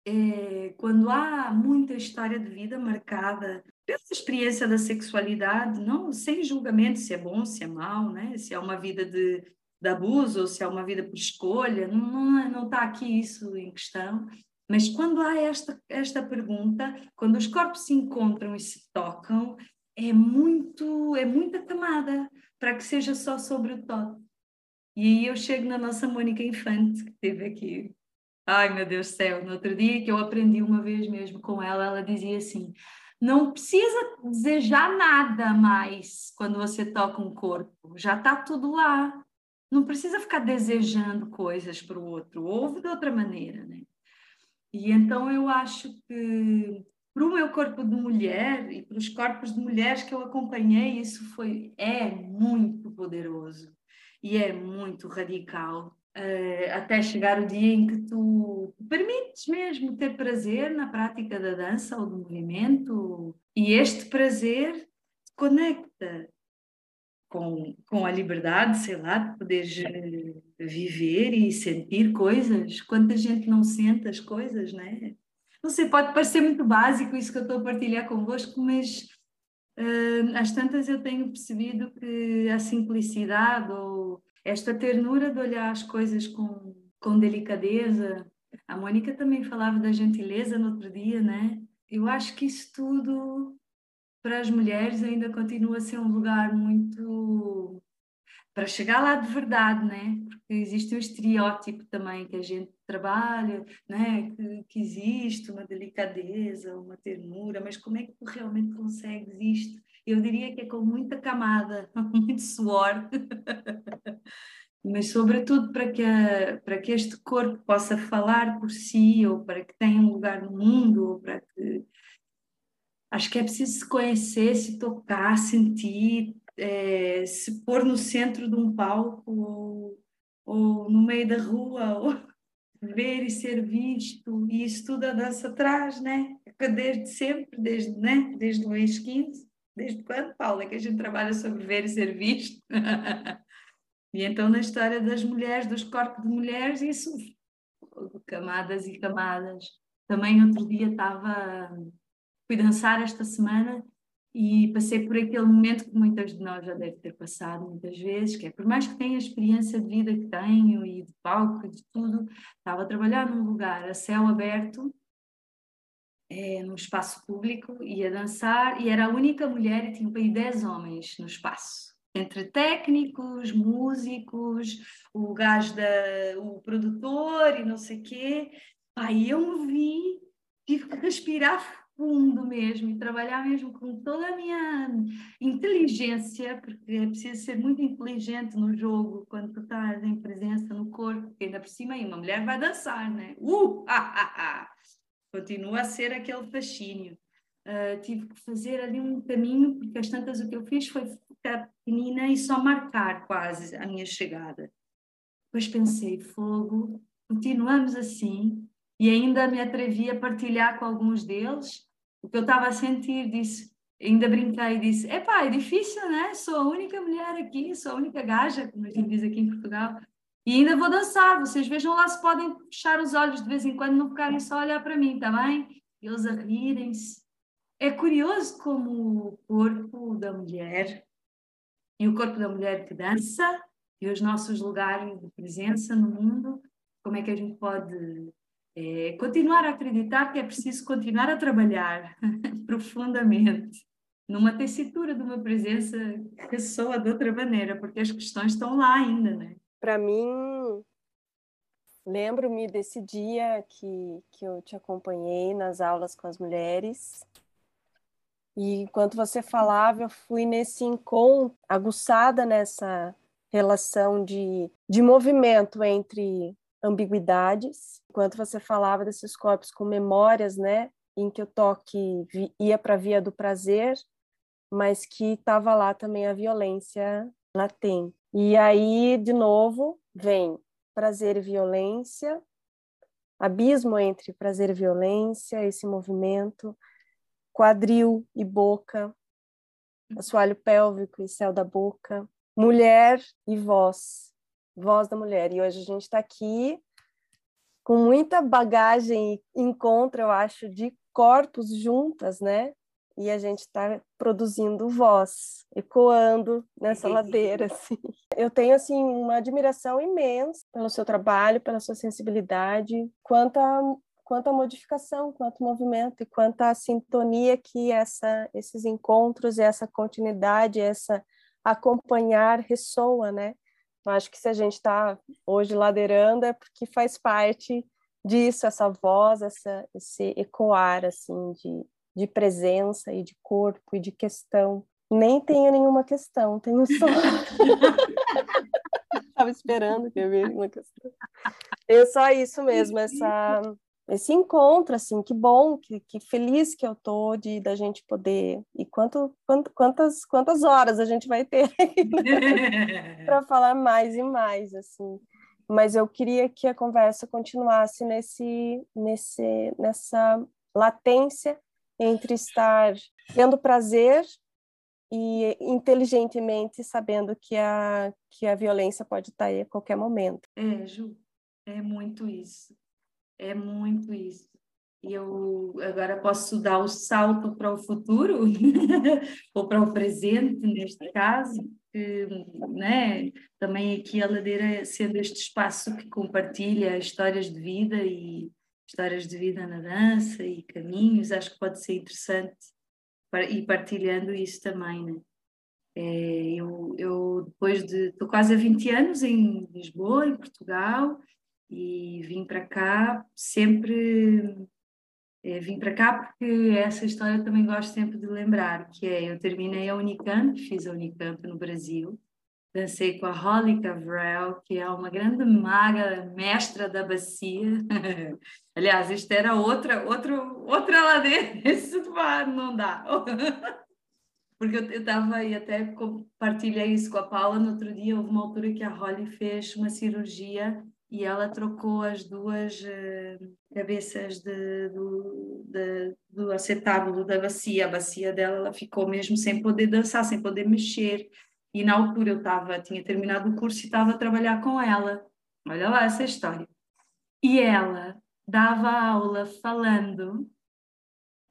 é, quando há muita história de vida marcada pela experiência da sexualidade, não sem julgamento se é bom, se é mau, né? se é uma vida de, de abuso ou se é uma vida por escolha, não, não, não está aqui isso em questão. Mas quando há esta, esta pergunta, quando os corpos se encontram e se tocam, é muito é muita camada para que seja só sobre o toque. E aí eu chego na nossa Mônica Infante, que esteve aqui. Ai, meu Deus do céu, no outro dia que eu aprendi uma vez mesmo com ela, ela dizia assim: não precisa desejar nada mais quando você toca um corpo, já está tudo lá. Não precisa ficar desejando coisas para o outro, ouve de outra maneira, né? E então eu acho que para o meu corpo de mulher e para os corpos de mulheres que eu acompanhei, isso foi é muito poderoso e é muito radical uh, até chegar o dia em que tu permites mesmo ter prazer na prática da dança ou do movimento, e este prazer te conecta com, com a liberdade, sei lá, de poderes eh, viver e sentir coisas. Quanta gente não sente as coisas, né? Não sei, pode parecer muito básico isso que eu estou a partilhar convosco, mas uh, às tantas eu tenho percebido que a simplicidade ou esta ternura de olhar as coisas com, com delicadeza. A Mônica também falava da gentileza no outro dia, né? Eu acho que isso tudo para as mulheres ainda continua a ser um lugar muito para chegar lá de verdade, né? Porque existe um estereótipo também que a gente trabalha, né? Que, que existe uma delicadeza, uma ternura, mas como é que tu realmente consegues isto? Eu diria que é com muita camada, muito suor, mas sobretudo para que, a, para que este corpo possa falar por si, ou para que tenha um lugar no mundo, ou para que. Acho que é preciso se conhecer, se tocar, sentir, é, se pôr no centro de um palco, ou, ou no meio da rua, ou ver e ser visto, e isso tudo a dança traz, né? Desde sempre, desde, né? desde o ex-15. Desde quando, Paula, que a gente trabalha sobre ver e ser visto? e então, na história das mulheres, dos corpos de mulheres, isso, camadas e camadas. Também outro dia estava, fui dançar esta semana e passei por aquele momento que muitas de nós já devem ter passado muitas vezes, que é por mais que tenha a experiência de vida que tenho e de palco e de tudo, estava a trabalhar num lugar a céu aberto é, no espaço público, ia dançar e era a única mulher e tinha para aí 10 homens no espaço. Entre técnicos, músicos, o gajo da, o produtor e não sei o quê. Aí eu me vi, tive que respirar fundo mesmo e trabalhar mesmo com toda a minha inteligência, porque é preciso ser muito inteligente no jogo quando tu estás em presença no corpo, porque ainda por cima aí uma mulher vai dançar, né? Uh! Ah, ah continua a ser aquele fascínio. Uh, tive que fazer ali um caminho, porque as tantas o que eu fiz foi ficar pequenina e só marcar quase a minha chegada. Depois pensei, fogo, continuamos assim, e ainda me atrevi a partilhar com alguns deles o que eu estava a sentir, disse, ainda brinquei e disse, epá, é difícil, né? Sou a única mulher aqui, sou a única gaja, como a gente diz aqui em Portugal, e ainda vou dançar, vocês vejam lá se podem fechar os olhos de vez em quando, não ficarem só a olhar para mim, está bem? Eles a rirem-se. É curioso como o corpo da mulher e o corpo da mulher que dança e os nossos lugares de presença no mundo, como é que a gente pode é, continuar a acreditar que é preciso continuar a trabalhar profundamente numa tessitura de uma presença que soa de outra maneira, porque as questões estão lá ainda, né? Para mim, lembro-me desse dia que, que eu te acompanhei nas aulas com as mulheres. E enquanto você falava, eu fui nesse encontro, aguçada nessa relação de, de movimento entre ambiguidades. Enquanto você falava desses corpos com memórias, né? Em que o toque ia para a via do prazer, mas que estava lá também a violência latente. E aí, de novo, vem prazer e violência, abismo entre prazer e violência, esse movimento, quadril e boca, assoalho pélvico e céu da boca, mulher e voz, voz da mulher. E hoje a gente está aqui com muita bagagem e encontro, eu acho, de corpos juntas, né? E a gente está produzindo voz, ecoando nessa ladeira. Assim. Eu tenho assim uma admiração imensa pelo seu trabalho, pela sua sensibilidade, quanto a, quanto a modificação, quanto movimento e quanto a sintonia que essa, esses encontros, essa continuidade, essa acompanhar ressoa, né? Eu acho que se a gente está hoje ladeirando é porque faz parte disso, essa voz, essa, esse ecoar assim de de presença e de corpo e de questão. Nem tenho nenhuma questão, tenho só. Estava esperando que eu viesse uma questão. É só isso mesmo, essa, esse encontro, assim, que bom, que, que feliz que eu tô de da gente poder. E quanto, quanto, quantas, quantas horas a gente vai ter para falar mais e mais, assim. Mas eu queria que a conversa continuasse nesse, nesse, nessa latência entre estar tendo prazer e inteligentemente sabendo que a, que a violência pode estar aí a qualquer momento. É, Ju, é muito isso. É muito isso. E eu agora posso dar o salto para o futuro, ou para o presente, neste caso, que, né, também aqui a Ladeira sendo este espaço que compartilha histórias de vida e histórias de vida na dança e caminhos, acho que pode ser interessante ir partilhando isso também, né? É, eu, eu depois de estou quase há 20 anos em Lisboa, em Portugal, e vim para cá sempre é, vim para cá porque essa história eu também gosto sempre de lembrar, que é eu terminei a Unicamp, fiz a Unicamp no Brasil, dancei com a Holly Cavrel, que é uma grande maga, mestra da bacia. Aliás, isto era outra, outro, outra ladeira, isso não dá. Porque eu estava e até compartilhei isso com a Paula no outro dia, houve uma altura que a Holly fez uma cirurgia e ela trocou as duas uh, cabeças de, do, de, do acetábulo da bacia. A bacia dela ela ficou mesmo sem poder dançar, sem poder mexer. E na altura eu estava, tinha terminado o curso e estava a trabalhar com ela. Olha lá essa história. E ela dava aula falando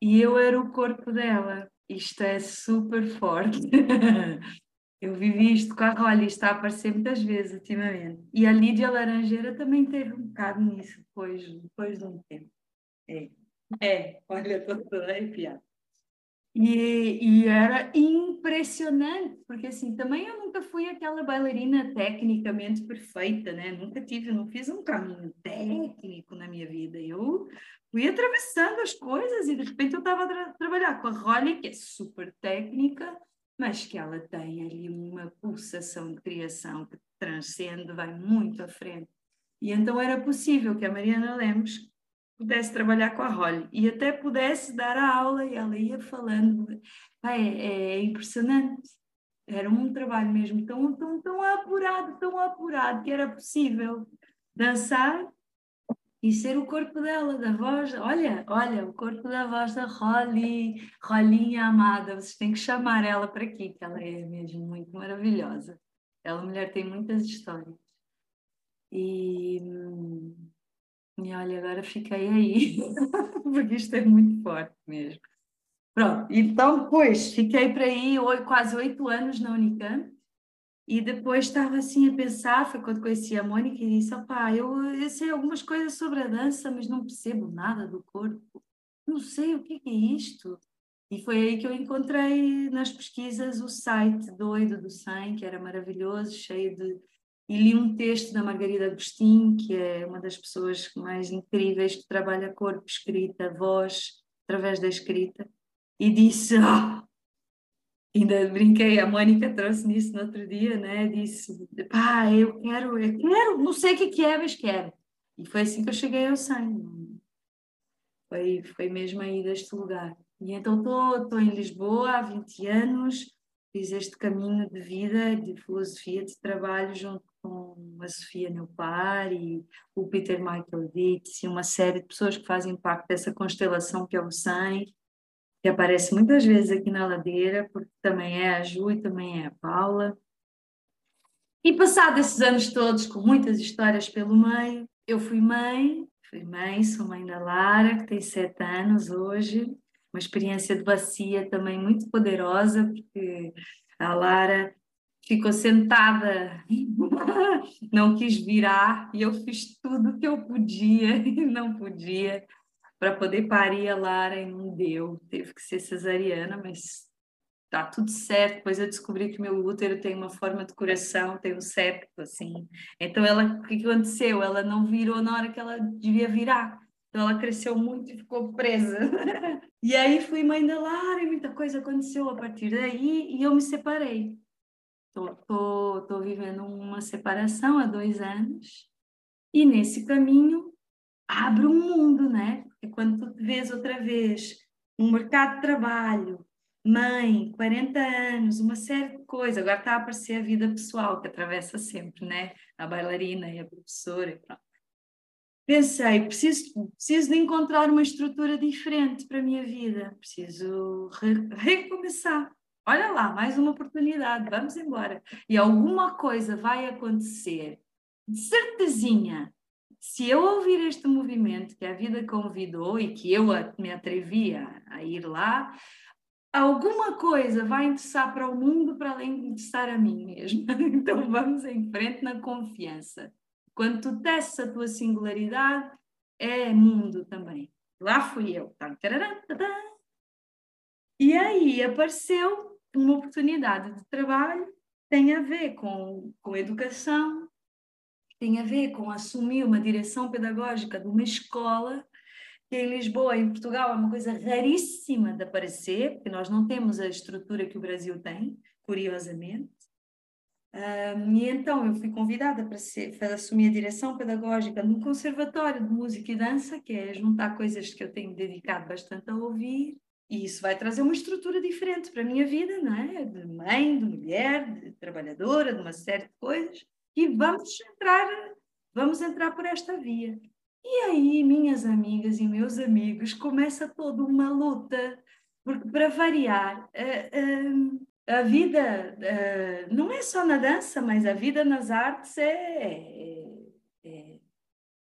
e eu era o corpo dela. Isto é super forte. eu vivi isto com a Rolly, está a aparecer muitas vezes ultimamente. E a Lídia Laranjeira também teve um bocado nisso depois, depois de um tempo. É, é olha, estou toda arrepiada. E, e, era impressionante, porque assim, também eu nunca fui aquela bailarina tecnicamente perfeita, né? Nunca tive, não fiz um caminho técnico na minha vida. Eu fui atravessando as coisas e de repente eu estava a tra trabalhar com a Rolly, que é super técnica, mas que ela tem ali uma pulsação de criação que transcende, vai muito à frente. E então era possível que a Mariana Lemos pudesse trabalhar com a Holly e até pudesse dar a aula e ela ia falando. é, é, impressionante. Era um trabalho mesmo tão, tão, tão apurado, tão apurado, que era possível dançar e ser o corpo dela, da voz. Olha, olha, o corpo da voz da Holly, Rolinha amada. Vocês têm que chamar ela para aqui, que ela é mesmo muito maravilhosa. Ela, mulher, tem muitas histórias. E. E olha, agora fiquei aí, porque isto é muito forte mesmo. Pronto, então depois fiquei para aí quase oito anos na Unicamp e depois estava assim a pensar, foi quando conheci a Mônica e disse, opá, eu, eu sei algumas coisas sobre a dança, mas não percebo nada do corpo, não sei o que é isto. E foi aí que eu encontrei nas pesquisas o site doido do 100, que era maravilhoso, cheio de. E li um texto da Margarida Agostinho, que é uma das pessoas mais incríveis que trabalha corpo, escrita, voz, através da escrita, e disse: oh! Ainda brinquei, a Mônica trouxe nisso no outro dia, né? Disse: pá, eu quero, eu quero, não sei o que, que é, mas quero. E foi assim que eu cheguei ao 100. Foi, foi mesmo aí deste lugar. E então estou em Lisboa há 20 anos, fiz este caminho de vida, de filosofia de trabalho junto com a Sofia Neupar e o Peter Michael Dietz e uma série de pessoas que fazem parte dessa constelação que é o 100, que aparece muitas vezes aqui na ladeira, porque também é a Ju e também é a Paula. E passados esses anos todos, com muitas histórias pelo meio, eu fui mãe, fui mãe, sou mãe da Lara, que tem sete anos hoje, uma experiência de bacia também muito poderosa, porque a Lara ficou sentada, não quis virar, e eu fiz tudo que eu podia e não podia para poder parir a Lara e não deu, teve que ser cesariana, mas tá tudo certo. Depois eu descobri que meu útero tem uma forma de coração, tem um septo, assim. Então, ela, o que aconteceu? Ela não virou na hora que ela devia virar. Então ela cresceu muito e ficou presa. e aí fui mãe da Lara e muita coisa aconteceu a partir daí e eu me separei. Estou vivendo uma separação há dois anos e nesse caminho abre um mundo, né? Porque quando tu vês outra vez um mercado de trabalho, mãe, 40 anos, uma série de coisas, agora está a aparecer a vida pessoal que atravessa sempre, né? A bailarina e a professora e pronto pensei, preciso, preciso de encontrar uma estrutura diferente para a minha vida, preciso re recomeçar. Olha lá, mais uma oportunidade, vamos embora. E alguma coisa vai acontecer, de certezinha. Se eu ouvir este movimento que a vida convidou e que eu me atrevia a ir lá, alguma coisa vai interessar para o mundo para além de interessar a mim mesma. Então vamos em frente na confiança. Quando tu testes a tua singularidade, é mundo também. Lá fui eu. E aí apareceu uma oportunidade de trabalho tem a ver com, com educação, tem a ver com assumir uma direção pedagógica de uma escola que em Lisboa, em Portugal, é uma coisa raríssima de aparecer, porque nós não temos a estrutura que o Brasil tem, curiosamente. Um, e então eu fui convidada para, ser, para assumir a direção pedagógica no Conservatório de Música e Dança, que é juntar coisas que eu tenho dedicado bastante a ouvir, e isso vai trazer uma estrutura diferente para a minha vida, não é? De mãe, de mulher, de trabalhadora, de uma série de coisas, e vamos entrar, vamos entrar por esta via. E aí, minhas amigas e meus amigos, começa toda uma luta, porque para variar, uh, uh, a vida uh, não é só na dança, mas a vida nas artes é, é,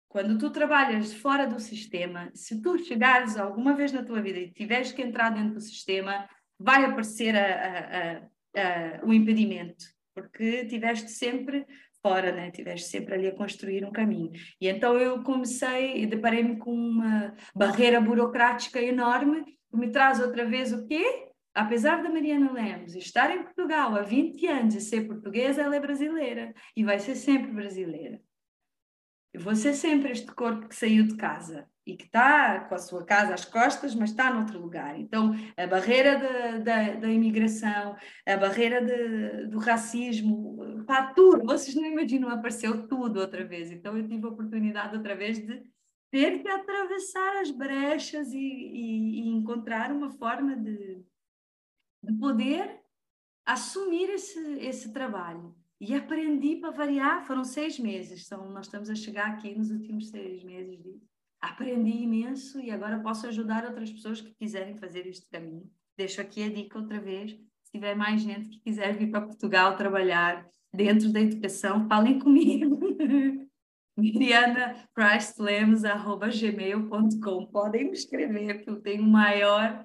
Quando tu trabalhas fora do sistema, se tu chegares alguma vez na tua vida e tiveres que entrar dentro do sistema, vai aparecer a, a, a, o impedimento, porque tiveste sempre fora, né? Tiveste sempre ali a construir um caminho. E então eu comecei e deparei-me com uma barreira burocrática enorme que me traz outra vez o quê? apesar da Mariana Lemos estar em Portugal há 20 anos e ser portuguesa, ela é brasileira e vai ser sempre brasileira. Ser sempre este corpo que saiu de casa e que está com a sua casa às costas, mas está noutro lugar. Então, a barreira da, da, da imigração, a barreira de, do racismo, pá, tudo, vocês não imaginam, apareceu tudo outra vez. Então, eu tive a oportunidade outra vez de ter que atravessar as brechas e, e, e encontrar uma forma de, de poder assumir esse, esse trabalho. E aprendi para variar, foram seis meses, são, nós estamos a chegar aqui nos últimos seis meses. Aprendi imenso e agora posso ajudar outras pessoas que quiserem fazer este caminho. Deixo aqui a dica outra vez, se tiver mais gente que quiser vir para Portugal trabalhar dentro da educação, falem comigo. mirianapricelemos.gmail.com Podem me escrever, porque eu tenho o maior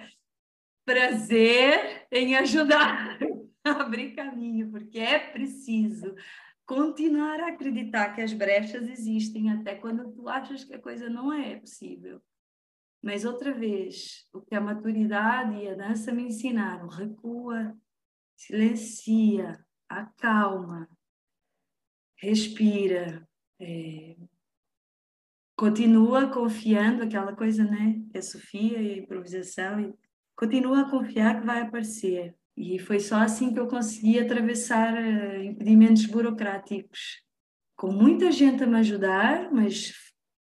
prazer em ajudar abrir caminho, porque é preciso continuar a acreditar que as brechas existem até quando tu achas que a coisa não é possível. Mas outra vez, o que a maturidade e a dança me ensinaram, recua, silencia, acalma, respira, é, continua confiando, aquela coisa, né? Que é Sofia e a improvisação, e continua a confiar que vai aparecer. E foi só assim que eu consegui atravessar uh, impedimentos burocráticos. Com muita gente a me ajudar, mas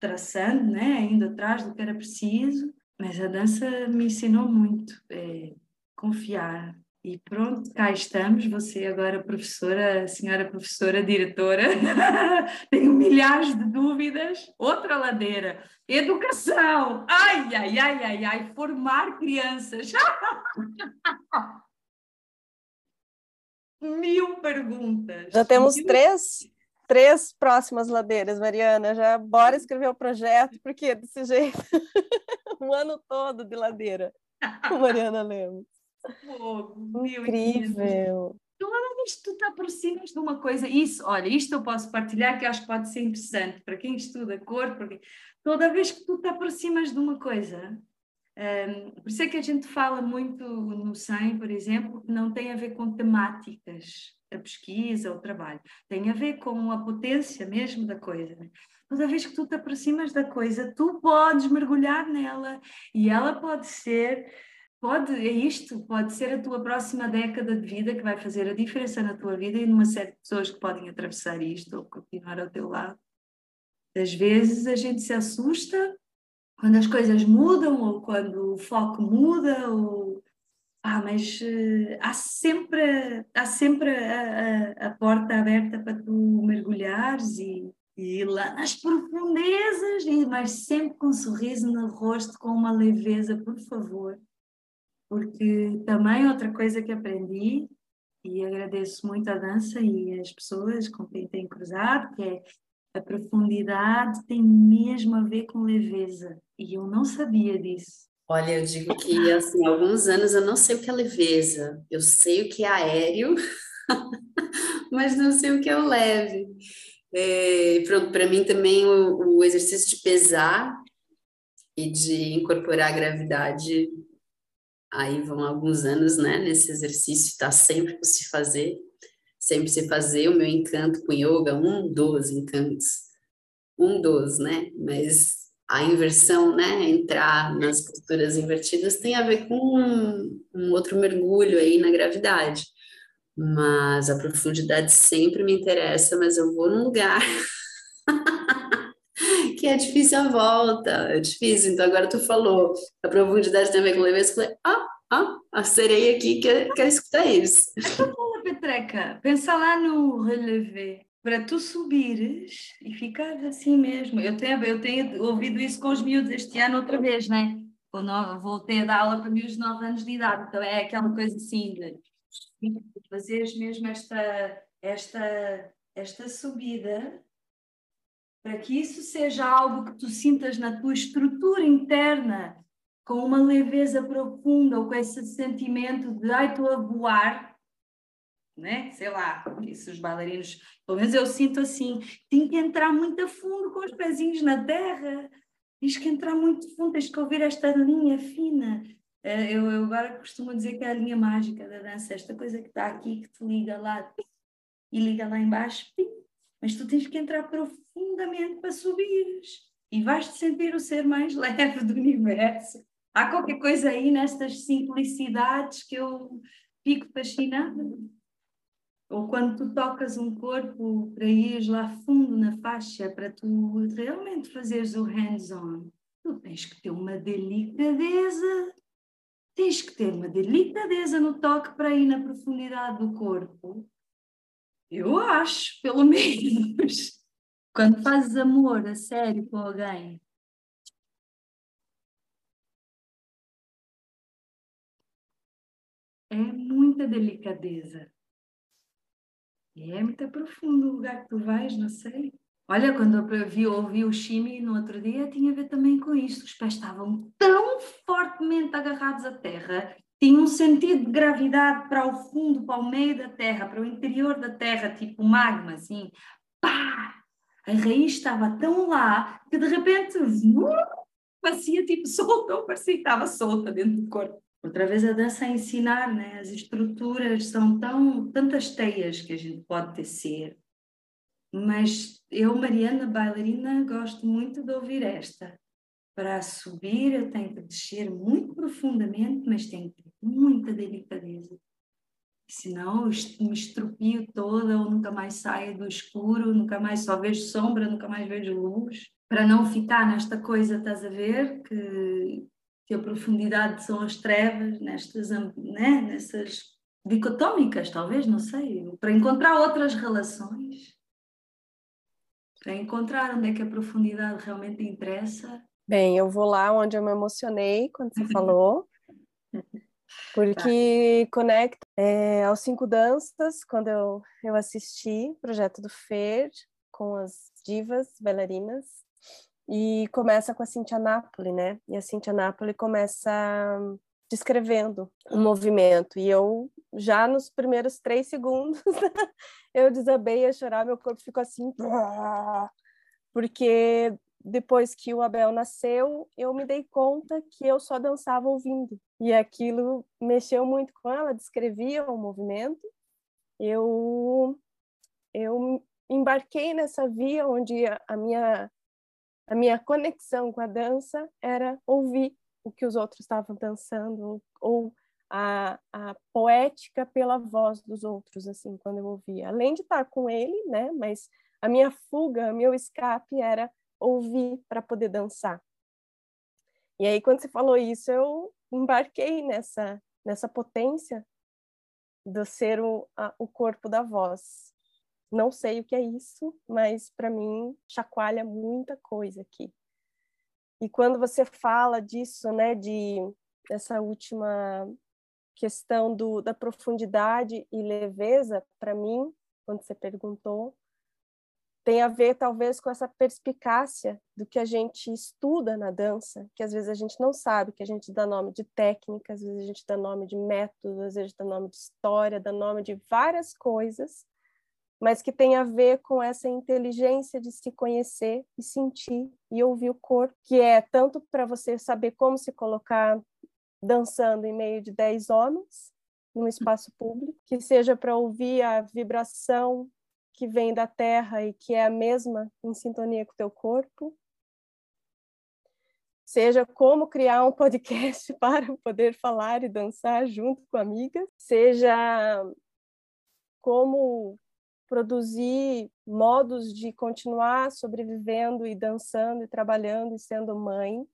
traçando, né, indo atrás do que era preciso. Mas a dança me ensinou muito, é, confiar. E pronto, cá estamos. Você agora professora, senhora professora, diretora. Tenho milhares de dúvidas. Outra ladeira. Educação. Ai, ai, ai, ai, ai. Formar crianças. Mil perguntas. Já temos Mil... três, três próximas ladeiras, Mariana. Já bora escrever o projeto, porque desse jeito, um ano todo de com Mariana Lemos. Fogo, Incrível. Toda vez que tu te aproximas de uma coisa, isso, olha, isto eu posso partilhar que acho que pode ser interessante para quem estuda cor, porque toda vez que tu te aproximas de uma coisa, um, por isso é que a gente fala muito no SEM, por exemplo, que não tem a ver com temáticas, a pesquisa, o trabalho, tem a ver com a potência mesmo da coisa. Né? Toda vez que tu te aproximas da coisa, tu podes mergulhar nela e ela pode ser, pode, é isto, pode ser a tua próxima década de vida que vai fazer a diferença na tua vida e numa série de pessoas que podem atravessar isto ou continuar ao teu lado. Às vezes a gente se assusta quando as coisas mudam ou quando o foco muda ou ah, mas uh, há sempre há sempre a, a, a, porta aberta para tu mergulhares e, e ir lá nas profundezas e mas sempre com um sorriso no rosto com uma leveza por favor. Porque também outra coisa que aprendi e agradeço muito a dança e as pessoas com quem tenho cruzado que é a profundidade tem mesmo a ver com leveza e eu não sabia disso. Olha, eu digo que assim, há alguns anos eu não sei o que é leveza, eu sei o que é aéreo, mas não sei o que é o leve. É, pronto, para mim também o, o exercício de pesar e de incorporar a gravidade, aí vão alguns anos, né, nesse exercício, está sempre por se fazer, sempre se fazer o meu encanto com yoga, um dos encantos, um dos, né? Mas a inversão, né? Entrar nas posturas invertidas tem a ver com um, um outro mergulho aí na gravidade. Mas a profundidade sempre me interessa, mas eu vou num lugar que é difícil a volta, é difícil. Então agora tu falou, a profundidade tem a ver com leveza, eu falei, ah, ah, a sereia aqui quer, quer escutar isso. Petreca, pensa lá no relevé. Para tu subires e ficares assim mesmo. Eu tenho, eu tenho ouvido isso com os miúdos este ano outra vez, né? Quando voltei a dar aula para miúdos de 9 anos de idade. Então é aquela coisa assim de fazeres mesmo esta, esta, esta subida para que isso seja algo que tu sintas na tua estrutura interna com uma leveza profunda ou com esse sentimento de ai, estou a voar, né? Sei lá, se os bailarinos, pelo menos eu sinto assim, tem que entrar muito a fundo com os pezinhos na terra, tens que entrar muito fundo, tens que ouvir esta linha fina. Eh, eu, eu agora costumo dizer que é a linha mágica da dança, esta coisa que está aqui, que te liga lá e liga lá embaixo, mas tu tens que entrar profundamente para subires e vais-te sentir o ser mais leve do universo. Há qualquer coisa aí nestas simplicidades que eu fico fascinada ou quando tu tocas um corpo para ires lá fundo na faixa, para tu realmente fazeres o hands-on, tu tens que ter uma delicadeza, tens que ter uma delicadeza no toque para ir na profundidade do corpo. Eu acho, pelo menos, quando fazes amor a sério com alguém, é muita delicadeza. É muito profundo o lugar que tu vais, não sei. Olha, quando eu vi, ouvi o Shimi no outro dia, tinha a ver também com isto. Os pés estavam tão fortemente agarrados à terra, tinham um sentido de gravidade para o fundo, para o meio da terra, para o interior da terra, tipo magma, assim. Pá! A raiz estava tão lá que de repente parecia tipo solta, parecia que estava solta dentro do corpo. Outra vez a dança a ensinar, né? As estruturas são tão tantas teias que a gente pode tecer. Mas eu, Mariana, bailarina, gosto muito de ouvir esta. Para subir, eu tenho que descer muito profundamente, mas tenho que ter muita delicadeza. Senão eu me estropio toda, ou nunca mais saio do escuro, nunca mais só vejo sombra, nunca mais vejo luz. Para não ficar nesta coisa, estás a ver, que que a profundidade são as trevas, nestas, né, nessas dicotómicas, talvez, não sei, para encontrar outras relações, para encontrar onde é que a profundidade realmente interessa. Bem, eu vou lá onde eu me emocionei quando você falou, porque tá. conecta é, aos cinco danças, quando eu, eu assisti o projeto do Fer com as divas bailarinas, e começa com a Cintia Napoli, né? E a Cintia Napoli começa descrevendo o movimento. E eu, já nos primeiros três segundos, eu desabei a chorar, meu corpo ficou assim. Porque depois que o Abel nasceu, eu me dei conta que eu só dançava ouvindo. E aquilo mexeu muito com ela, descrevia o movimento. Eu, eu embarquei nessa via onde a minha a minha conexão com a dança era ouvir o que os outros estavam dançando ou a, a poética pela voz dos outros, assim, quando eu ouvia. Além de estar com ele, né? Mas a minha fuga, meu escape era ouvir para poder dançar. E aí, quando você falou isso, eu embarquei nessa, nessa potência do ser o, a, o corpo da voz. Não sei o que é isso, mas para mim chacoalha muita coisa aqui. E quando você fala disso, né, de essa última questão do, da profundidade e leveza, para mim, quando você perguntou, tem a ver talvez com essa perspicácia do que a gente estuda na dança, que às vezes a gente não sabe, que a gente dá nome de técnica, às vezes a gente dá nome de método, às vezes dá nome de história, dá nome de várias coisas, mas que tem a ver com essa inteligência de se conhecer e sentir e ouvir o corpo, que é tanto para você saber como se colocar dançando em meio de dez homens num espaço público, que seja para ouvir a vibração que vem da terra e que é a mesma em sintonia com o teu corpo, seja como criar um podcast para poder falar e dançar junto com amigas, seja como produzir modos de continuar sobrevivendo e dançando e trabalhando e sendo mãe,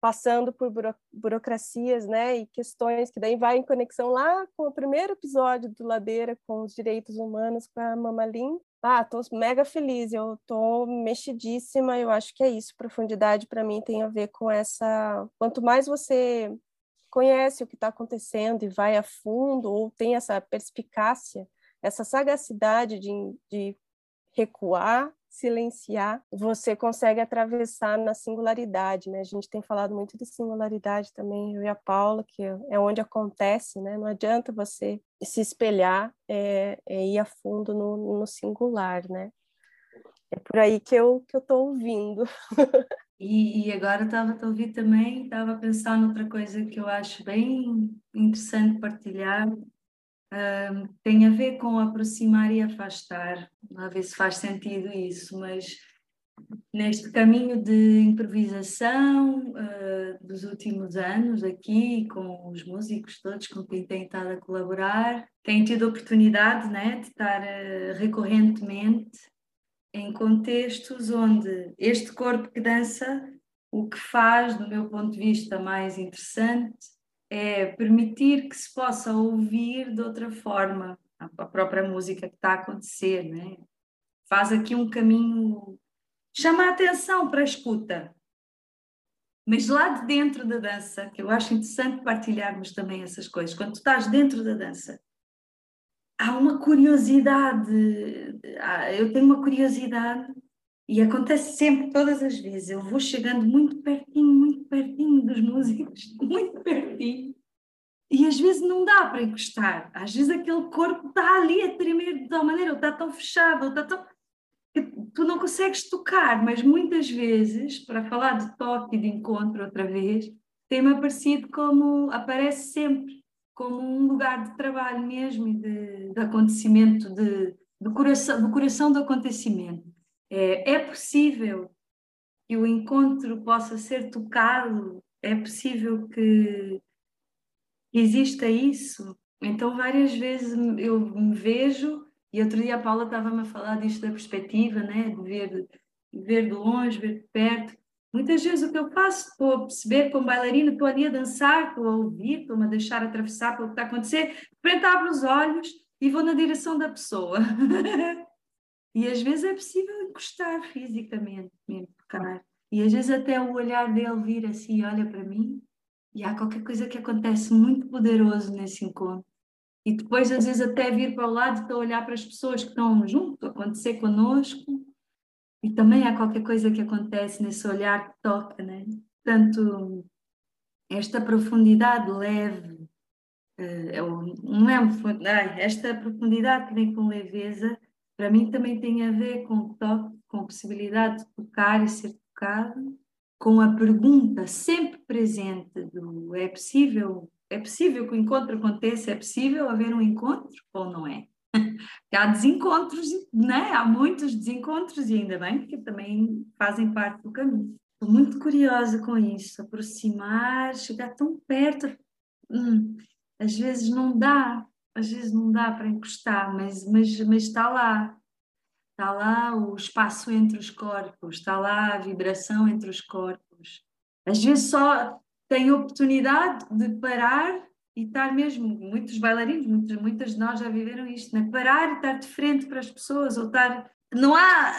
passando por buro burocracias, né, e questões que daí vai em conexão lá com o primeiro episódio do Ladeira com os direitos humanos com a Mamalin. Ah, tô mega feliz, eu tô mexidíssima, eu acho que é isso, profundidade para mim tem a ver com essa, quanto mais você conhece o que está acontecendo e vai a fundo ou tem essa perspicácia essa sagacidade de, de recuar, silenciar, você consegue atravessar na singularidade, né? A gente tem falado muito de singularidade também, eu e a Paula, que é onde acontece, né? Não adianta você se espelhar, é, é ir a fundo no, no singular, né? É por aí que eu que eu estou ouvindo. E, e, agora estava a ouvir também, estava a pensar noutra coisa que eu acho bem interessante partilhar, tem a ver com aproximar e afastar, a ver se faz sentido isso, mas neste caminho de improvisação uh, dos últimos anos aqui, com os músicos todos com quem tenho estado a colaborar, tenho tido a oportunidade né, de estar uh, recorrentemente em contextos onde este corpo que dança, o que faz, do meu ponto de vista mais interessante, é permitir que se possa ouvir de outra forma a própria música que está a acontecer, né? Faz aqui um caminho, chama a atenção para a escuta. Mas lá de dentro da dança, que eu acho interessante partilharmos também essas coisas, quando tu estás dentro da dança, há uma curiosidade, eu tenho uma curiosidade e acontece sempre, todas as vezes, eu vou chegando muito pertinho, muito pertinho dos músicos, muito pertinho. E às vezes não dá para encostar. Às vezes aquele corpo está ali a tremer de tal maneira, ou está tão fechado, ou está tão. tu não consegues tocar, mas muitas vezes, para falar de toque e de encontro outra vez, tem-me aparecido como aparece sempre, como um lugar de trabalho mesmo e de, de acontecimento, de, de coração, do coração do acontecimento. É, é possível que o encontro possa ser tocado, é possível que exista isso. Então, várias vezes eu me vejo, e outro dia a Paula estava-me a falar disto da perspectiva, né? de ver, de ver de longe, ver de perto. Muitas vezes o que eu faço, estou a perceber como bailarina, estou ali a dançar, estou a ouvir, estou-me a deixar atravessar pelo que está a acontecer, de repente abro os olhos e vou na direção da pessoa. e às vezes é possível encostar fisicamente, mesmo tocar. E às vezes até o olhar dele vir assim, olha para mim, e há qualquer coisa que acontece muito poderoso nesse encontro. E depois, às vezes, até vir para o lado e olhar para as pessoas que estão junto, acontecer conosco. E também há qualquer coisa que acontece nesse olhar que toca, né? Portanto, esta profundidade leve, uh, não é esta profundidade que vem com leveza, para mim também tem a ver com toque, com a possibilidade de tocar e ser tocado, com a pergunta sempre presente do é possível, é possível que o encontro aconteça, é possível haver um encontro ou não é? há desencontros, né? há muitos desencontros e ainda bem porque também fazem parte do caminho. Estou muito curiosa com isso, aproximar, chegar tão perto, hum, às vezes não dá, às vezes não dá para encostar, mas, mas, mas está lá, está lá o espaço entre os corpos, está lá a vibração entre os corpos. Às vezes só tem oportunidade de parar e estar mesmo, muitos bailarinos, muitas, muitas de nós já viveram isto, né? parar e estar de frente para as pessoas, ou estar. Não há,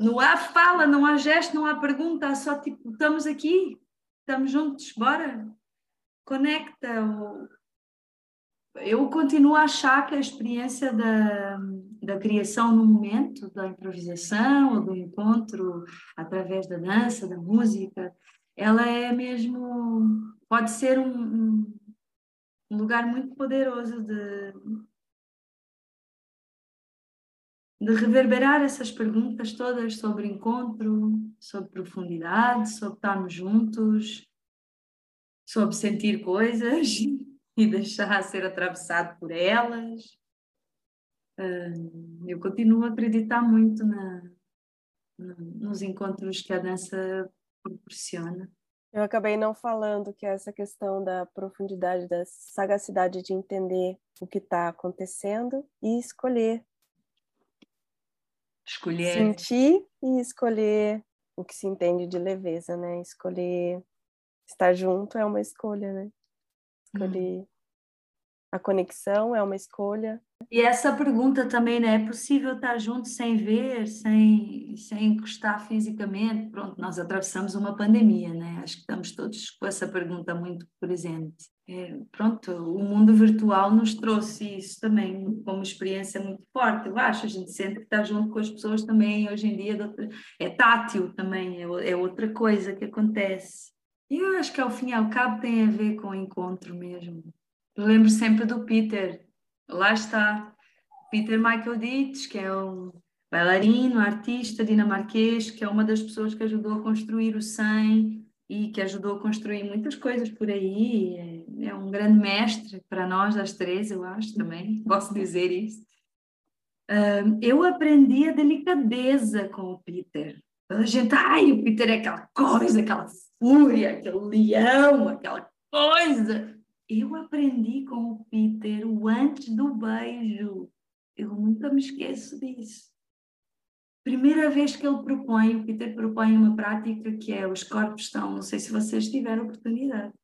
não há fala, não há gesto, não há pergunta, há só tipo, estamos aqui, estamos juntos, bora, conecta. Ou... Eu continuo a achar que a experiência da, da criação no momento, da improvisação ou do encontro através da dança, da música, ela é mesmo, pode ser um, um lugar muito poderoso de, de reverberar essas perguntas todas sobre encontro, sobre profundidade, sobre estarmos juntos, sobre sentir coisas e deixar ser atravessado por elas eu continuo a acreditar muito na, nos encontros que a dança proporciona. Eu acabei não falando que essa questão da profundidade, da sagacidade de entender o que está acontecendo e escolher. Escolher. Sentir e escolher o que se entende de leveza, né? Escolher estar junto é uma escolha, né? Escolher hum. a conexão é uma escolha, e essa pergunta também, né? É possível estar junto sem ver, sem, sem encostar fisicamente? Pronto, nós atravessamos uma pandemia, né? Acho que estamos todos com essa pergunta muito presente. É, pronto, o mundo virtual nos trouxe isso também como experiência muito forte, eu acho. A gente sente que está junto com as pessoas também hoje em dia, é tátil também, é, é outra coisa que acontece. E eu acho que ao fim e ao cabo tem a ver com o encontro mesmo. Eu lembro sempre do Peter, lá está Peter Michael Dietz, que é um bailarino, artista dinamarquês, que é uma das pessoas que ajudou a construir o 100 e que ajudou a construir muitas coisas por aí. É, é um grande mestre para nós, as três, eu acho também, posso dizer isso. Uh, eu aprendi a delicadeza com o Peter. A gente, ai, o Peter é aquela coisa, aquela fúria, aquele leão, aquela coisa eu aprendi com o Peter o antes do beijo. Eu nunca me esqueço disso. Primeira vez que ele propõe, o Peter propõe uma prática que é os corpos estão, não sei se vocês tiveram oportunidade.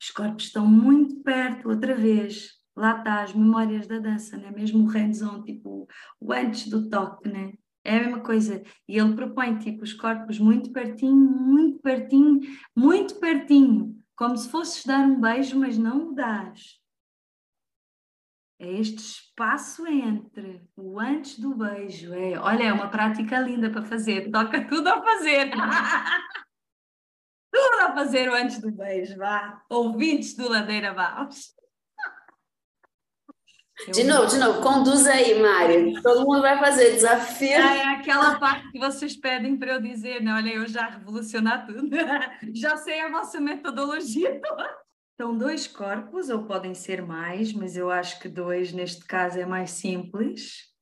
Os corpos estão muito perto, outra vez. Lá está as memórias da dança, né? mesmo o hands-on, tipo o antes do toque, né? É a mesma coisa. E ele propõe tipo os corpos muito pertinho, muito pertinho, muito pertinho como se fosses dar um beijo, mas não o dás. É este espaço entre o antes do beijo. É, olha, é uma prática linda para fazer. Toca tudo a fazer. tudo a fazer o antes do beijo, vá. Ouvintes do Ladeira Baus. Eu... De novo, de novo, conduz aí, Mário. Todo mundo vai fazer desafio. É, é aquela parte que vocês pedem para eu dizer, né? Olha, eu já revolucionar tudo. já sei a vossa metodologia toda. Então, dois corpos, ou podem ser mais, mas eu acho que dois neste caso é mais simples.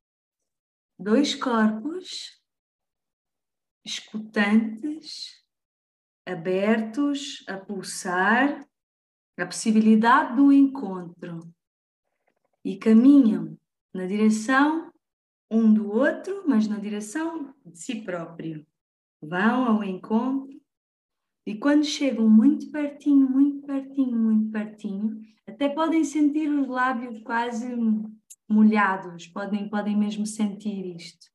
Dois corpos escutantes, abertos a pulsar a possibilidade do encontro e caminham na direção um do outro, mas na direção de si próprio. Vão ao encontro e quando chegam muito pertinho, muito pertinho, muito pertinho, até podem sentir os lábios quase molhados, podem, podem mesmo sentir isto.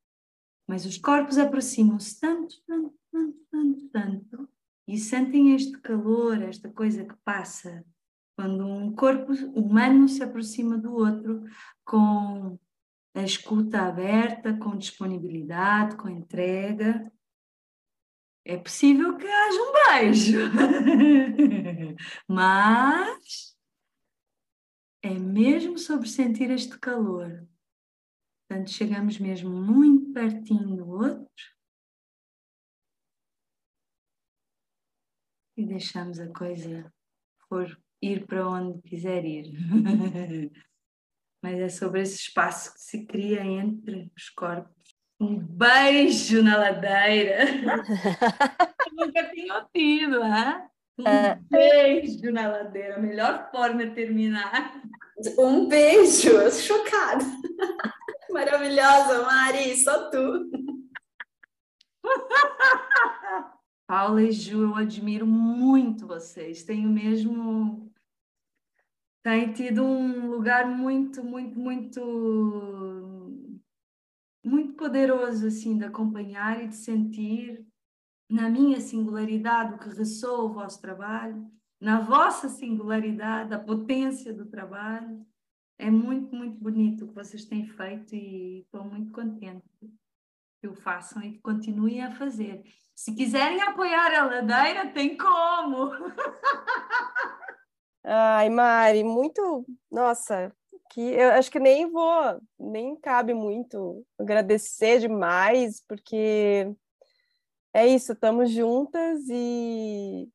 Mas os corpos aproximam-se tanto, tanto, tanto, tanto, tanto, e sentem este calor, esta coisa que passa quando um corpo humano se aproxima do outro com a escuta aberta, com disponibilidade, com entrega. É possível que haja um beijo, mas é mesmo sobre sentir este calor. Portanto, chegamos mesmo muito pertinho do outro e deixamos a coisa for ir para onde quiser ir. Mas é sobre esse espaço que se cria entre os corpos. Um beijo na ladeira. Nunca tinha ouvido, hein? Um é. beijo na ladeira, a melhor forma de terminar. Um beijo, eu sou chocada. Maravilhosa, Mari, só tu. Paula e Ju, eu admiro muito vocês. Tenho mesmo. Tem tido um lugar muito, muito, muito. Muito poderoso, assim, de acompanhar e de sentir na minha singularidade o que ressoa o vosso trabalho, na vossa singularidade, a potência do trabalho. É muito, muito bonito o que vocês têm feito e estou muito contente que o façam e que continuem a fazer. Se quiserem apoiar a ladeira, tem como. Ai, Mari, muito. Nossa, que eu acho que nem vou, nem cabe muito agradecer demais, porque é isso, estamos juntas e,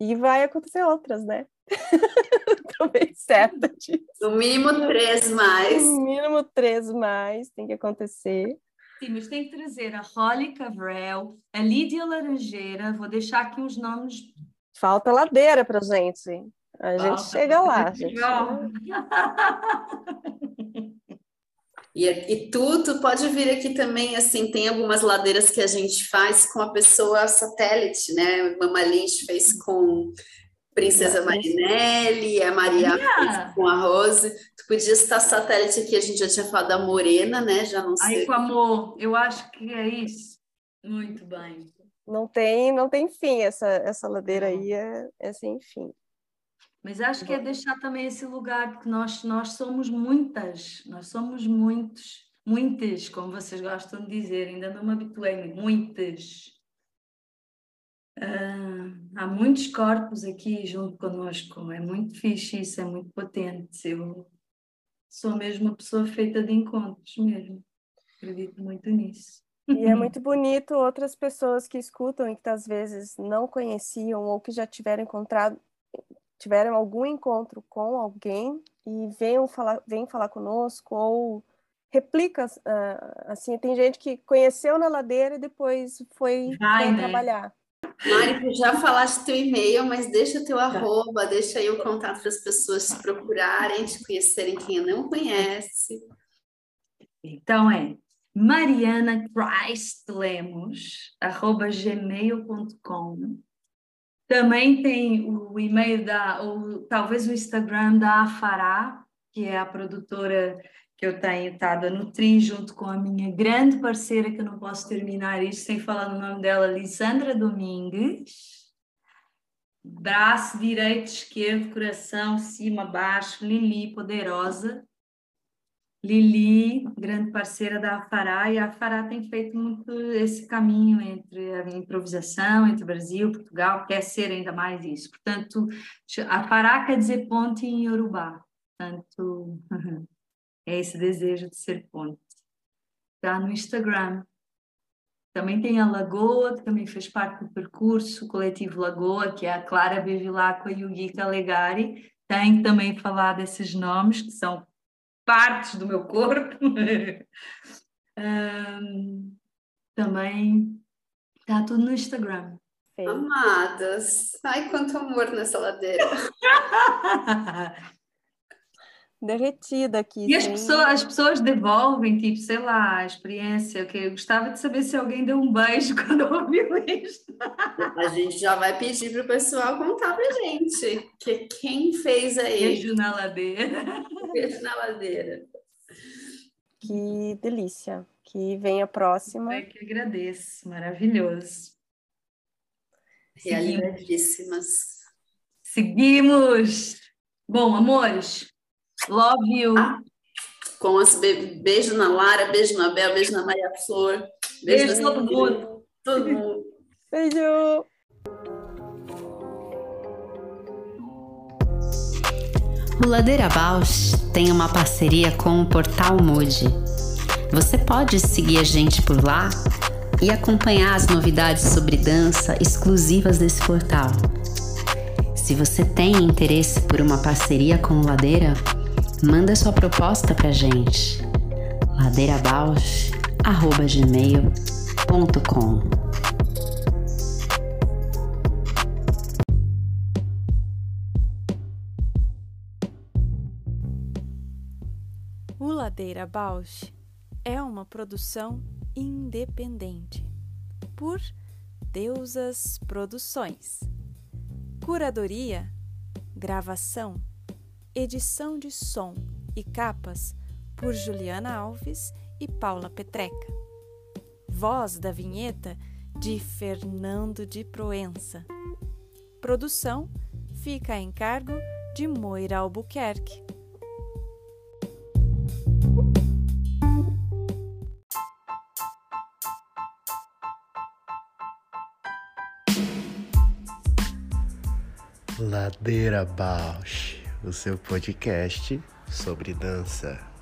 e vai acontecer outras, né? Estou bem certa disso. No mínimo três mais. No mínimo três mais tem que acontecer. Sim, mas tem que trazer a Holly Cavrel, a Lídia Laranjeira, vou deixar aqui uns nomes. Falta ladeira para gente. A gente chega lá. Gente. E, e tu, tu pode vir aqui também, assim, tem algumas ladeiras que a gente faz com a pessoa satélite, né? Mama Lynch fez com Princesa Marinelli, a Maria fez com a Rose. Tu podia estar satélite aqui, a gente já tinha falado da Morena, né? Já não sei. Ai, com amor, eu acho que é isso. Muito bem. Não tem, não tem fim, essa, essa ladeira aí é, é sem fim. Mas acho que é deixar também esse lugar, porque nós, nós somos muitas, nós somos muitos, muitas, como vocês gostam de dizer, ainda não me habituei, muitas. Uh, há muitos corpos aqui junto conosco, é muito fixe isso, é muito potente. Eu sou mesmo uma pessoa feita de encontros mesmo, acredito muito nisso. E é muito bonito outras pessoas que escutam e que às vezes não conheciam ou que já tiveram encontrado tiveram algum encontro com alguém e venham falar, vem falar conosco ou replica, uh, assim, tem gente que conheceu na ladeira e depois foi, Vai, né? trabalhar. Mari, já falaste teu e-mail, mas deixa teu tá. arroba, deixa aí o contato para as pessoas te procurarem, te conhecerem quem não conhece. Então é Mariana Christ Lemos, arroba gmail.com. Também tem o e-mail da, ou talvez o Instagram da Afará, que é a produtora que eu tenho estado a nutrir junto com a minha grande parceira, que eu não posso terminar isto sem falar no nome dela, Lisandra Domingues. Braço direito, esquerdo, coração, cima, baixo, Lili, poderosa. Lili, grande parceira da Afará, e a Afará tem feito muito esse caminho entre a improvisação, entre Brasil, Portugal, quer ser ainda mais isso. Portanto, Afará quer dizer ponte em Yorubá. Portanto, é esse desejo de ser ponte. Está no Instagram. Também tem a Lagoa, que também fez parte do percurso, o coletivo Lagoa, que é a Clara Bevilacqua e o Gui Calegari. Tem também falar desses nomes, que são partes do meu corpo. um, também está tudo no Instagram. Sim. Amadas, ai quanto amor nessa ladeira. Derretida aqui. E as pessoas, as pessoas devolvem, tipo, sei lá, a experiência, que eu gostava de saber se alguém deu um beijo quando ouviu isso. A gente já vai pedir para o pessoal contar pra gente que quem fez aí. Beijo na ladeira. Beijo na ladeira. Que delícia. Que vem a próxima. Eu que agradeço, maravilhoso. Realizadíssimas. Seguimos. Bom, amores, love you. Ah, com as be beijo na Lara, beijo na Bel, beijo na Maria Flor. Beijo, beijo todo mundo. Todo mundo. Beijo. O Ladeira Bausch tem uma parceria com o Portal Mude. Você pode seguir a gente por lá e acompanhar as novidades sobre dança exclusivas desse portal. Se você tem interesse por uma parceria com o Ladeira, manda sua proposta pra gente. ladeirabausch@gmail.com O Ladeira Bausch é uma produção independente por Deusas Produções. Curadoria, gravação, edição de som e capas por Juliana Alves e Paula Petreca. Voz da vinheta de Fernando de Proença. Produção fica em cargo de Moira Albuquerque. Ladeira Bausch, o seu podcast sobre dança.